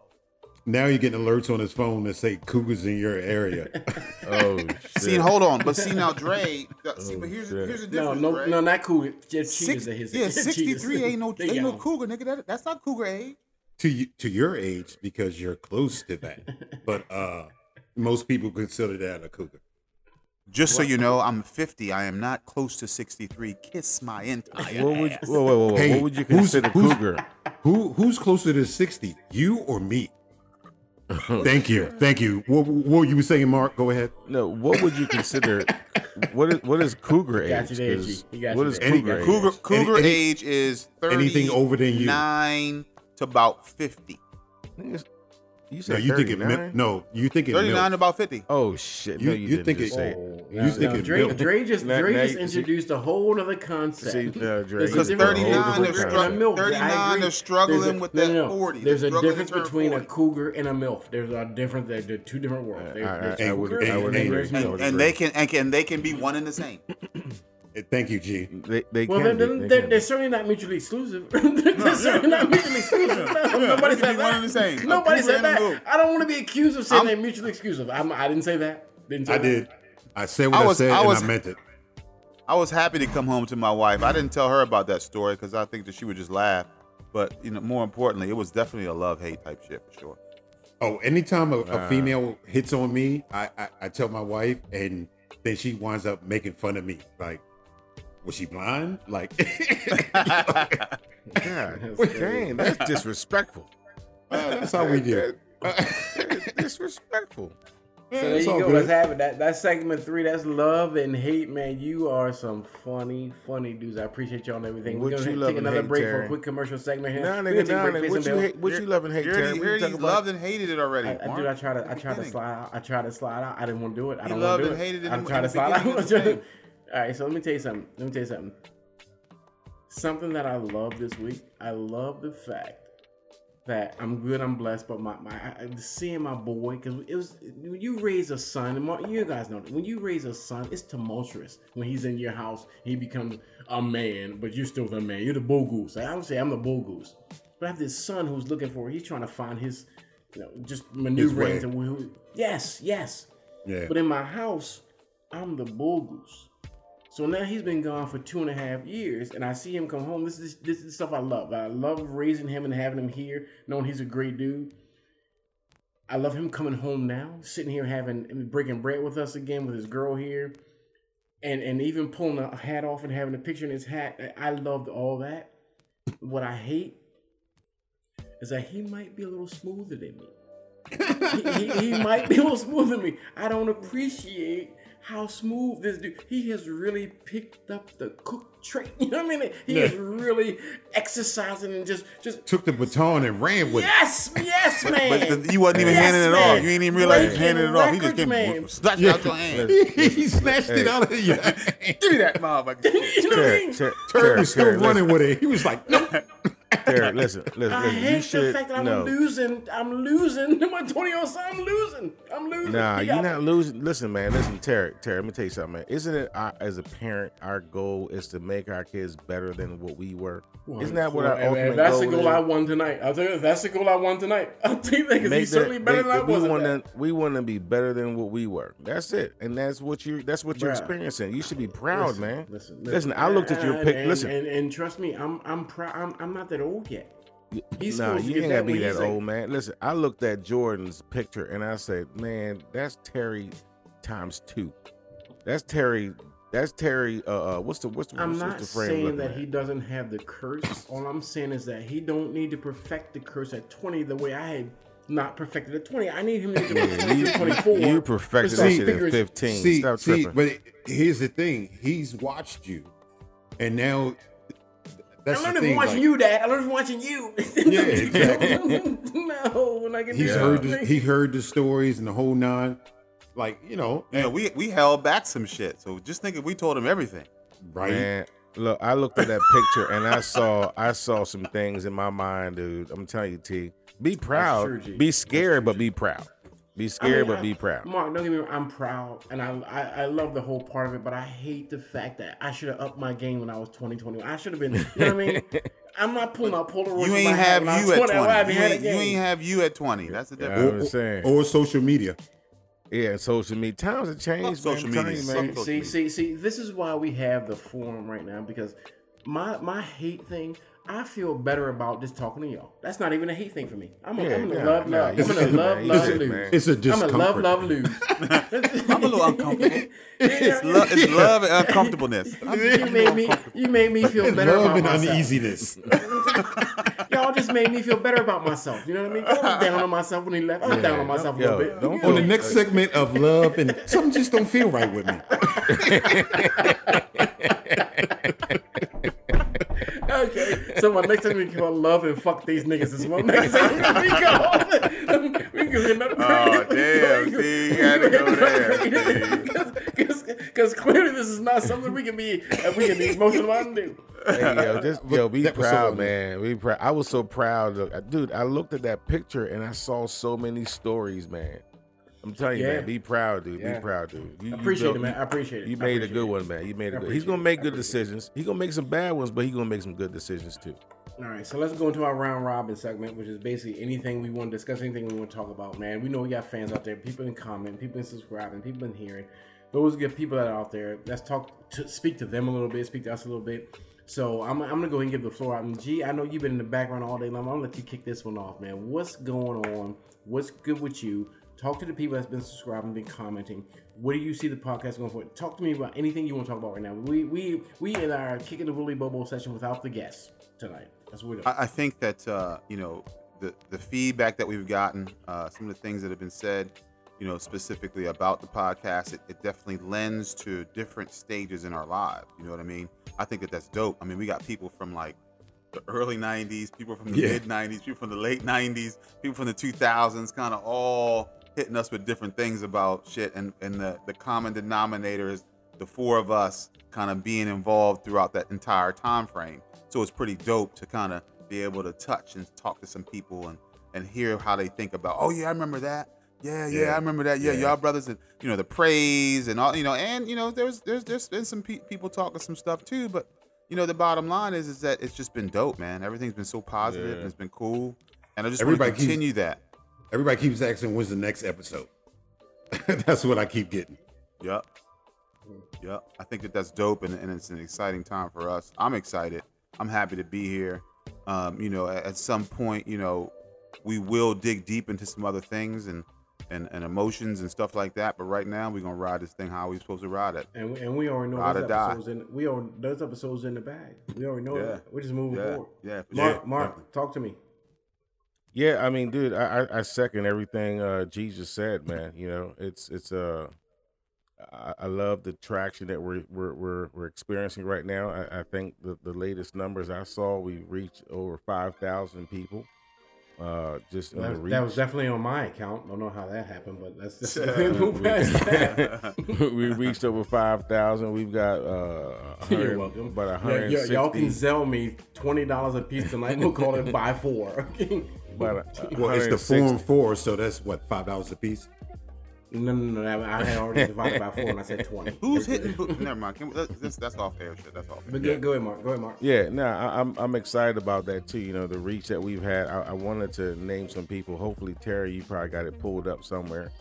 D: Now you're getting alerts on his phone that say cougars in your area.
C: Oh, shit.
B: See, hold on, but see now, Dre. See, but here's
C: shit.
B: here's the
A: no,
B: difference.
A: no,
B: Dre.
A: no, not cougar. Just
B: Six,
A: cheetahs are his.
B: yeah, sixty three ain't no
A: They
B: ain't no cougar, nigga. That, that's not cougar age.
D: to you, to your age because you're close to that. But uh most people consider that a cougar.
B: Just so you know, I'm 50. I am not close to 63. Kiss my entire
C: What would
B: ass.
C: whoa, whoa, whoa, whoa.
D: Hey,
C: what would you consider
D: who's-
C: cougar?
D: Who who's closer to 60? You or me? Thank you, thank you. What, what you were saying, Mark? Go ahead.
C: No, what would you consider? what is what is cougar age?
A: got you there,
C: 'Cause
A: G. Got
C: What
A: you
C: is
A: there.
C: cougar age?
B: Cougar Cougar
D: any-
B: age is thirty
D: anything over than you.
B: nine to about fifty.
C: Niggas- You
D: No,
C: said
D: you thinking
C: 39?
D: milk? No, you thinking
B: Thirty nine
D: milk.
B: about fifty.
C: Oh shit!
D: You-
C: no, you,
D: you think
C: just
D: it-
A: Oh,
C: it.
A: now-
D: think
A: now
D: it's
A: Dre,
D: milk.
A: Dre just Dre
C: now
A: just
C: you- see-
A: introduced a whole other concept.
C: See, uh, Dre,
B: Because
C: you-
A: difference
B: thirty
A: between a
B: nine
A: cougar
B: is struggling.
A: milf.
B: Thirty
A: I
B: nine
A: agree.
B: is struggling
A: There's a-
B: with that
A: no, no.
B: forty.
A: There's a difference between a cougar and a milf. There's a difference. They're, they're two different worlds.
C: I-
A: There-
C: I-
A: there's
C: I would-
A: cougar
D: I would
A: and
D: agree.
A: there's
B: and, and they can and can they can be one and the same.
D: Thank you, G.
C: They, they
A: Well,
C: can
A: they're,
C: be,
A: they're,
C: they
A: they're, they're certainly not mutually exclusive. they're certainly not mutually exclusive. No, nobody said
B: be the
A: that.
B: same.
A: Nobody said that.
B: milf.
A: I don't want to be accused of saying
B: I'm-
A: they're mutually exclusive. I'm, I didn't say that. Didn't say
D: I
A: that.
D: did. I said what
B: I
D: I,
B: was-
D: said,
B: I
D: and I meant it.
B: I was happy to come home to my wife. I didn't tell her about that story because I think that she would just laugh. But you know, more importantly, it was definitely a love hate type shit for sure.
D: Oh, anytime a,
C: Uh.
D: a female hits on me, I, I I tell my wife, and then she winds up making fun of me. Like, was she blind? Like,
C: God, dang, that's disrespectful.
D: Uh, that's how we do.
C: That's disrespectful.
A: So there
D: It's
A: you go.
D: good.
A: Let's have it. That that's segment three. That's love and hate, man. You are some funny, funny dudes. I appreciate y'all and everything.
C: What
A: We're gonna
C: you
A: take
C: love
A: another
C: hate,
A: break for a quick commercial segment here.
C: Nah,
A: We're
C: nigga,
A: take a
C: nah, nigga. What you
A: bills.
C: hate? What you love and hate,
B: You
C: Terry?
B: already,
C: What
B: you
C: you
B: already
C: about?
B: loved and hated it already.
A: I, I, dude, I tried to, I
B: What
A: tried to slide out. I tried to slide out. I didn't want to do it. I don't want to do
B: and
A: it.
B: hated it
A: I'm trying to slide out.
B: Beginning of the thing.
A: All right, so let me tell you something. Let me tell you something. Something that I love this week. I love the fact that I'm good, I'm blessed, but my, my seeing my boy because it was when you raise a son, and you guys know that when you raise a son, it's tumultuous when he's in your house. He becomes a man, but you're still the man. You're the bull goose. I would say I'm the bull goose. But I have this son who's looking for. He's trying to find his, you know, just maneuvering to who. Yes, yes.
D: Yeah.
A: But in my house, I'm the bull goose. So now he's been gone for two and a half years, and I see him come home. This is this is stuff I love. I love raising him and having him here, knowing he's a great dude. I love him coming home now, sitting here having breaking bread with us again with his girl here, and and even pulling a hat off and having a picture in his hat. I loved all that. What I hate is that he might be a little smoother than me. he, he, he might be a little smoother than me. I don't appreciate how smooth this dude. He has really picked up the cook trait. You know what I mean? He is really exercising and just just
D: Took the baton and ran with it.
A: yes, yes, man.
B: But the- you wasn't even
A: Yes,
B: handing it off. You ain't even realize you handing it off. He just came
A: man.
B: snatched
D: it.
B: it out your hand.
D: he snatched it out of your hand.
B: Give me that motherfucker.
A: you know what I mean?
C: Terry, Terry,
D: Turd
C: Terry,
D: was still running with it. He was like, nope.
C: Terry, listen, listen,
A: I
C: listen. You
A: hate the
C: should
A: fact that I'm
C: no.
A: losing. I'm losing. My 20 year old son, I'm losing. I'm losing.
C: Nah,
A: He
C: you're not losing. Listen, man. Listen, Terry. Terry, let me tell you something, man. Isn't it our, as a parent, our goal is to make our kids better than what we were? Isn't that what our
A: Well,
C: ultimate
A: and that's the
C: goal
A: goal I won tonight. I'll tell you, that's the goal I won tonight. I'll tell you that because he's certainly better
C: they-
A: than I
C: we
A: was. at
C: want to we want to be better than what we were. That's it, and that's what you that's what you're experiencing. You should be proud,
A: Listen,
C: man.
A: Listen,
C: listen. I looked at your
A: and-
C: pic. Listen,
A: and, and trust me, I'm I'm proud. I'm, I'm not that old yet. He's
C: nah, you ain't gotta be that
A: he's like-
C: old, man. Listen, I looked at Jordan's picture and I said, man, that's Terry times two. That's Terry. That's Terry. Uh, uh what's the what's the,
A: I'm
C: what's
A: not
C: the frame
A: saying that
C: at?
A: he doesn't have the curse. All I'm saying is that he don't need to perfect the curse at 20 the way I had not perfected at 20. I need him to get to 23, 24.
C: You perfected
A: to
C: that shit in 15.
D: See,
C: Stop
D: see,
C: tripping.
D: but here's the thing. He's watched you, and now that's
A: I learned it
D: thing.
A: from watching
D: like,
A: you, Dad. I learned from watching you.
D: Yeah, exactly.
A: no, when I get
D: He's heard the, he heard the stories and the whole nine. Like you know,
B: You know, we we held back some shit. So just think if we told him everything.
D: right?
C: Man, look, I looked at that picture and I saw I saw some things in my mind, dude. I'm telling you, T. Be proud.
A: true,
C: Be scared,
A: true,
C: but be proud. Be
A: I
C: scared,
A: mean,
C: but
A: I-
C: be proud.
A: Mark, don't get me wrong. I'm proud, and I, I I love the whole part of it. But I hate the fact that I should have upped my game when I was 20, 21. I should have been. You know what I mean? I'm not pulling out Polaroids.
B: You ain't have
A: I was
B: you at
A: 20.
B: 20. You ain't, you ain't have you at 20. That's the difference.
C: Yeah, I
B: difference.
C: was saying.
D: Or social media.
C: Yeah, social media. Times have changed. man.
B: social
C: I'm telling
B: media.
C: you, man.
B: social
A: see,
B: media.
A: see, see. This is why we have the forum right now because my my hate thing. I feel better about just talking to y'all. That's not even a hate thing for me. I'm, a,
C: Yeah,
A: I'm gonna
C: yeah,
A: love,
C: nah,
A: love.
C: you
A: I'm gonna love,
C: man.
A: Love,
C: should,
A: lose.
C: man.
D: It's a
A: I'm gonna
D: discomfort.
A: love, love, lose.
B: I'm a little uncomfortable. It's, lo- it's love and uncomfortableness. I'm-
A: you made me. You made me feel
D: It's
A: better
D: love
A: about
D: and
A: myself.
D: uneasiness.
A: Y'all y'all just made me feel better about myself. You know what I mean? I was down on myself when he left. I was down on myself a
C: Yo,
A: little bit.
C: don't
D: On
A: know?
D: the next segment of love, and something just don't feel right with me.
A: Okay, so my next time we call love and fuck these niggas is one next time we go. we can get another
B: Oh, damn, see, you had to go there,
A: Because clearly this is not something we can be uh, we can be emotional about and do.
C: Hey, yo, just yo, be
D: That was so
C: proud, man. Be proud. I was so proud, of, dude. I looked at that picture and I saw so many stories, man. I'm telling you,
A: Yeah.
C: man. Be proud, dude.
A: Yeah.
C: Be proud, dude. You, you
A: Appreciate
C: built-
A: it, man. I appreciate it.
C: You made a good
A: it.
C: one, man. You made a good. He's gonna make good decisions. He's gonna make some bad ones, but he's gonna make some good decisions too.
A: All right, so let's go into our round robin segment, which is basically anything we want to discuss, anything we want to talk about. Man, we know we got fans out there, people in comment, people in subscribing, people in hearing. Those good people that are out there. Let's talk to speak to them a little bit, speak to us a little bit. So I'm, I'm gonna go ahead and give the floor out. And G, I know you've been in the background all day long. I'm gonna let you kick this one off, man. What's going on? What's good with you? Talk to the people that's been subscribing, been commenting. What do you see the podcast going for? Talk to me about anything you want to talk about right now. We we we in our kicking the Willy Bobo session without the guests tonight. That's what we're doing.
B: I, I think that uh, you know the the feedback that we've gotten, uh, some of the things that have been said, you know, specifically about the podcast, it, it definitely lends to different stages in our lives. You know what I mean? I think that that's dope. I mean, we got people from like the early '90s, people from the
D: Yeah.
B: mid '90s, people from the late '90s, people from the 2000s, kind of all hitting us with different things about shit. And and the the common denominator is the four of us kind of being involved throughout that entire time frame. So it's pretty dope to kind of be able to touch and talk to some people and and hear how they think about. Oh yeah, I remember that. Yeah, yeah,
D: Yeah.
B: I remember that. Yeah,
D: Yeah.
B: y'all brothers and you know the praise and all you know and you know there's there's there's been some pe- people talking some stuff too, but you know the bottom line is is that it's just been dope, man. Everything's been so positive
C: Yeah.
B: and it's been cool, and I just want to
D: keeps-
B: continue that.
D: Everybody keeps asking, "When's the next episode?" That's what I keep getting.
B: Yep. Yep. I think that that's dope and, and it's an exciting time for us. I'm excited. I'm happy to be here. Um, you know, at, at some point, you know, we will dig deep into some other things and, and, and emotions and stuff like that. But right now, we're going to ride this thing how we supposed to ride it.
A: And we, and we already know
B: Ride
A: those
B: or die.
A: episodes in we already those episodes in the bag. We already know
B: Yeah.
A: that. We're just moving
B: Yeah.
A: forward.
B: Yeah.
A: Mark,
B: sure.
A: Mark, talk to me.
C: Yeah, I mean, dude, I, I, I second everything uh G just said, man. You know, it's it's uh I, I love the traction that we're we're we're, we're experiencing right now. I, I think the, the latest numbers I saw, we reached over five thousand people. Uh, just on the
A: That, that was definitely on my account. I don't know how that happened, but that's just move past that.
C: we reached over five thousand. We've got uh,
A: You're welcome.
C: But a
A: Yeah,
C: hundred
A: yeah, y'all can sell me twenty dollars a piece tonight. We'll call it buy four. Okay.
C: About a, a
D: Well, it's the
C: 160
D: form four, so that's what five dollars a piece.
A: No, no, no. I had already divided by four, and I said twenty.
B: Who's hitting? Who, never mind. Can we, that's, that's off air shit. That's off air.
A: But go, go ahead, Mark. Go ahead, Mark.
C: Yeah, no, I, I'm I'm excited about that too. You know, the reach that we've had. I, I wanted to name some people. Hopefully, Terry, you probably got it pulled up somewhere.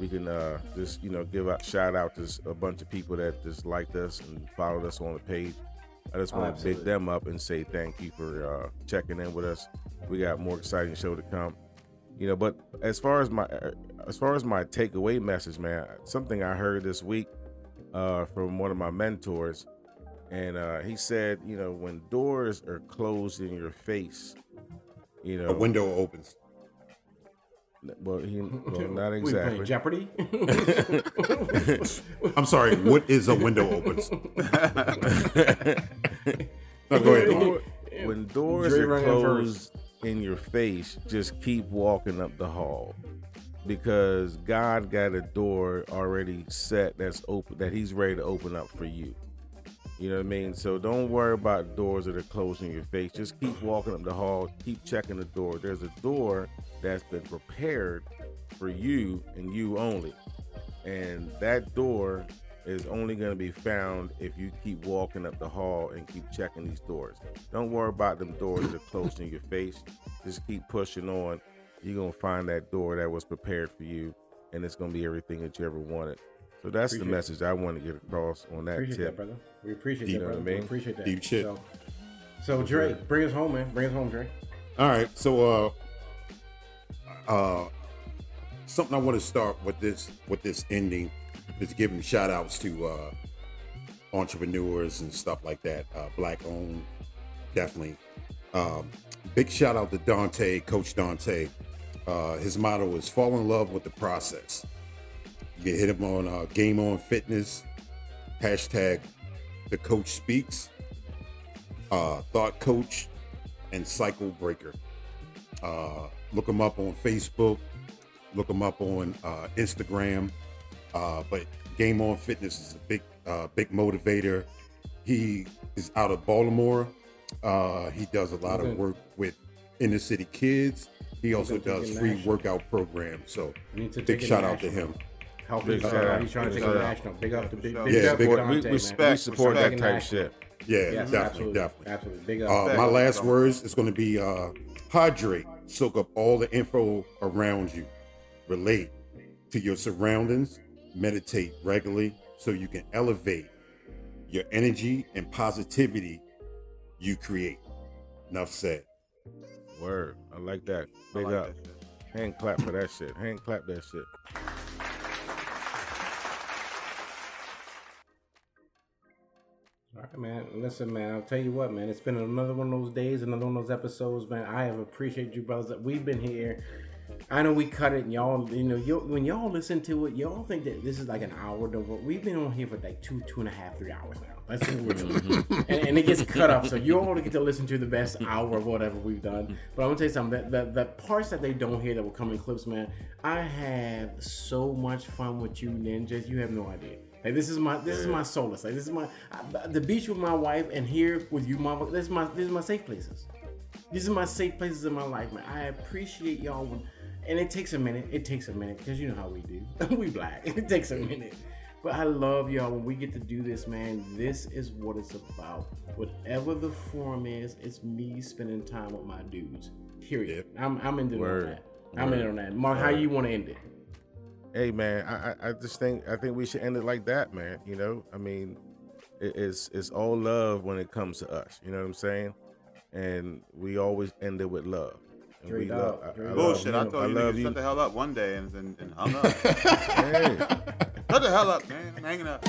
C: We can uh, just you know give out shout out to a bunch of people that just liked us and followed us on the page. I just want to big them up and say thank you for uh, checking in with us. We got more exciting show to come. You know, but as far as my uh, as far as my takeaway message, man, something I heard this week uh, from one of my mentors, and uh, he said, you know, when doors are closed in your face, you know,
D: A window opens.
C: Well, he, well not
A: We
C: exactly.
A: Jeopardy.
D: I'm sorry. What is a window opens? No, go ahead.
C: When doors
A: Dre
C: are
A: run in first.
C: closed in your face, just keep walking up the hall because God got a door already set that's open that He's ready to open up for you. You know what I mean? So don't worry about doors that are closed in your face. Just keep walking up the hall, keep checking the door. There's a door that's been prepared for you and you only. And that door is only going to be found if you keep walking up the hall and keep checking these doors. Don't worry about them doors that are closed in your face. Just keep pushing on. You're going to find that door that was prepared for you, and it's going to be everything that you ever wanted. So that's
A: Appreciate
C: the message I want to get across on that
A: appreciate that,
C: tip.
A: brother. We appreciate
D: Deep,
A: that, brother.
C: you know what I
A: We appreciate that.
D: Deep shit.
A: So, so Dre, bring us home, man. Bring us home, Dre.
D: All right. So, uh, uh, something I want to start with this with this ending is giving shout outs to uh, entrepreneurs and stuff like that. Uh, black owned, definitely. Um, big shout out to Dante, Coach Dante. Uh, his motto is fall in love with the process. You can hit him on uh, Game On Fitness, hashtag the coach speaks, uh, thought coach, and cycle breaker. Uh, look him up on Facebook, look him up on uh, Instagram. Uh, but Game On Fitness is a big, uh, big motivator. He is out of Baltimore. Uh, he does a lot of work with inner city kids. He also does free workout programs. So big shout out to him.
A: Help
C: Big
A: him.
C: shout.
A: He's trying to take it national. Big up to big,
B: Yeah,
A: big
D: big
A: up to
D: up.
A: Dante,
C: we, we,
B: Respect,
C: we support that type
A: National.
C: shit.
D: Yeah,
A: Yes,
D: definitely,
A: absolutely,
D: definitely.
A: absolutely. Big up.
D: Uh, my last words is going to be uh, hydrate. Soak up all the info around you. Relate to your surroundings. Meditate regularly so you can elevate your energy and positivity you create. Enough said.
C: Word. I like that.
B: I
C: Big
B: like
C: up.
B: that.
C: Hand clap for that shit. Hand clap that shit.
A: All right, man. Listen, man. I'll tell you what, man. It's been another one of those days, another one of those episodes, man. I have appreciated you, brothers. That we've been here. I know we cut it, and y'all, you know, you when y'all listen to it, y'all think that this is like an hour. We've been on here for like two, two and a half, three hours now. That's what we're doing, mm-hmm. and, and it gets cut up, so you all only get to listen to the best hour of whatever we've done. But I'm gonna tell you something. That the, the parts that they don't hear that will come in clips, man. I have so much fun with you, ninjas. You have no idea. Like this is my this is my solace. Like this is my I, the beach with my wife and here with you, mother. This is my this is my safe places. These are my safe places in my life, man. I appreciate y'all when, and it takes a minute. It takes a minute because you know how we do. we black. It takes a minute. But I love y'all when we get to do this, man. This is what it's about. Whatever the form is, it's me spending time with my dudes. Period. I'm I'm into
C: Word.
A: that. I'm in on that. Mark, how you want to end it?
C: Hey man, I, I I just think I think we should end it like that, man. You know, I mean, it, it's it's all love when it comes to us. You know what I'm saying? And we always end it with love. And we love I-
A: straight
C: I
A: up.
C: love
B: Bullshit. I
C: you.
B: told you
C: love
B: niggas shut the hell up one day and and, and hung up.
C: Hey.
B: shut the hell up, man. I'm hanging up.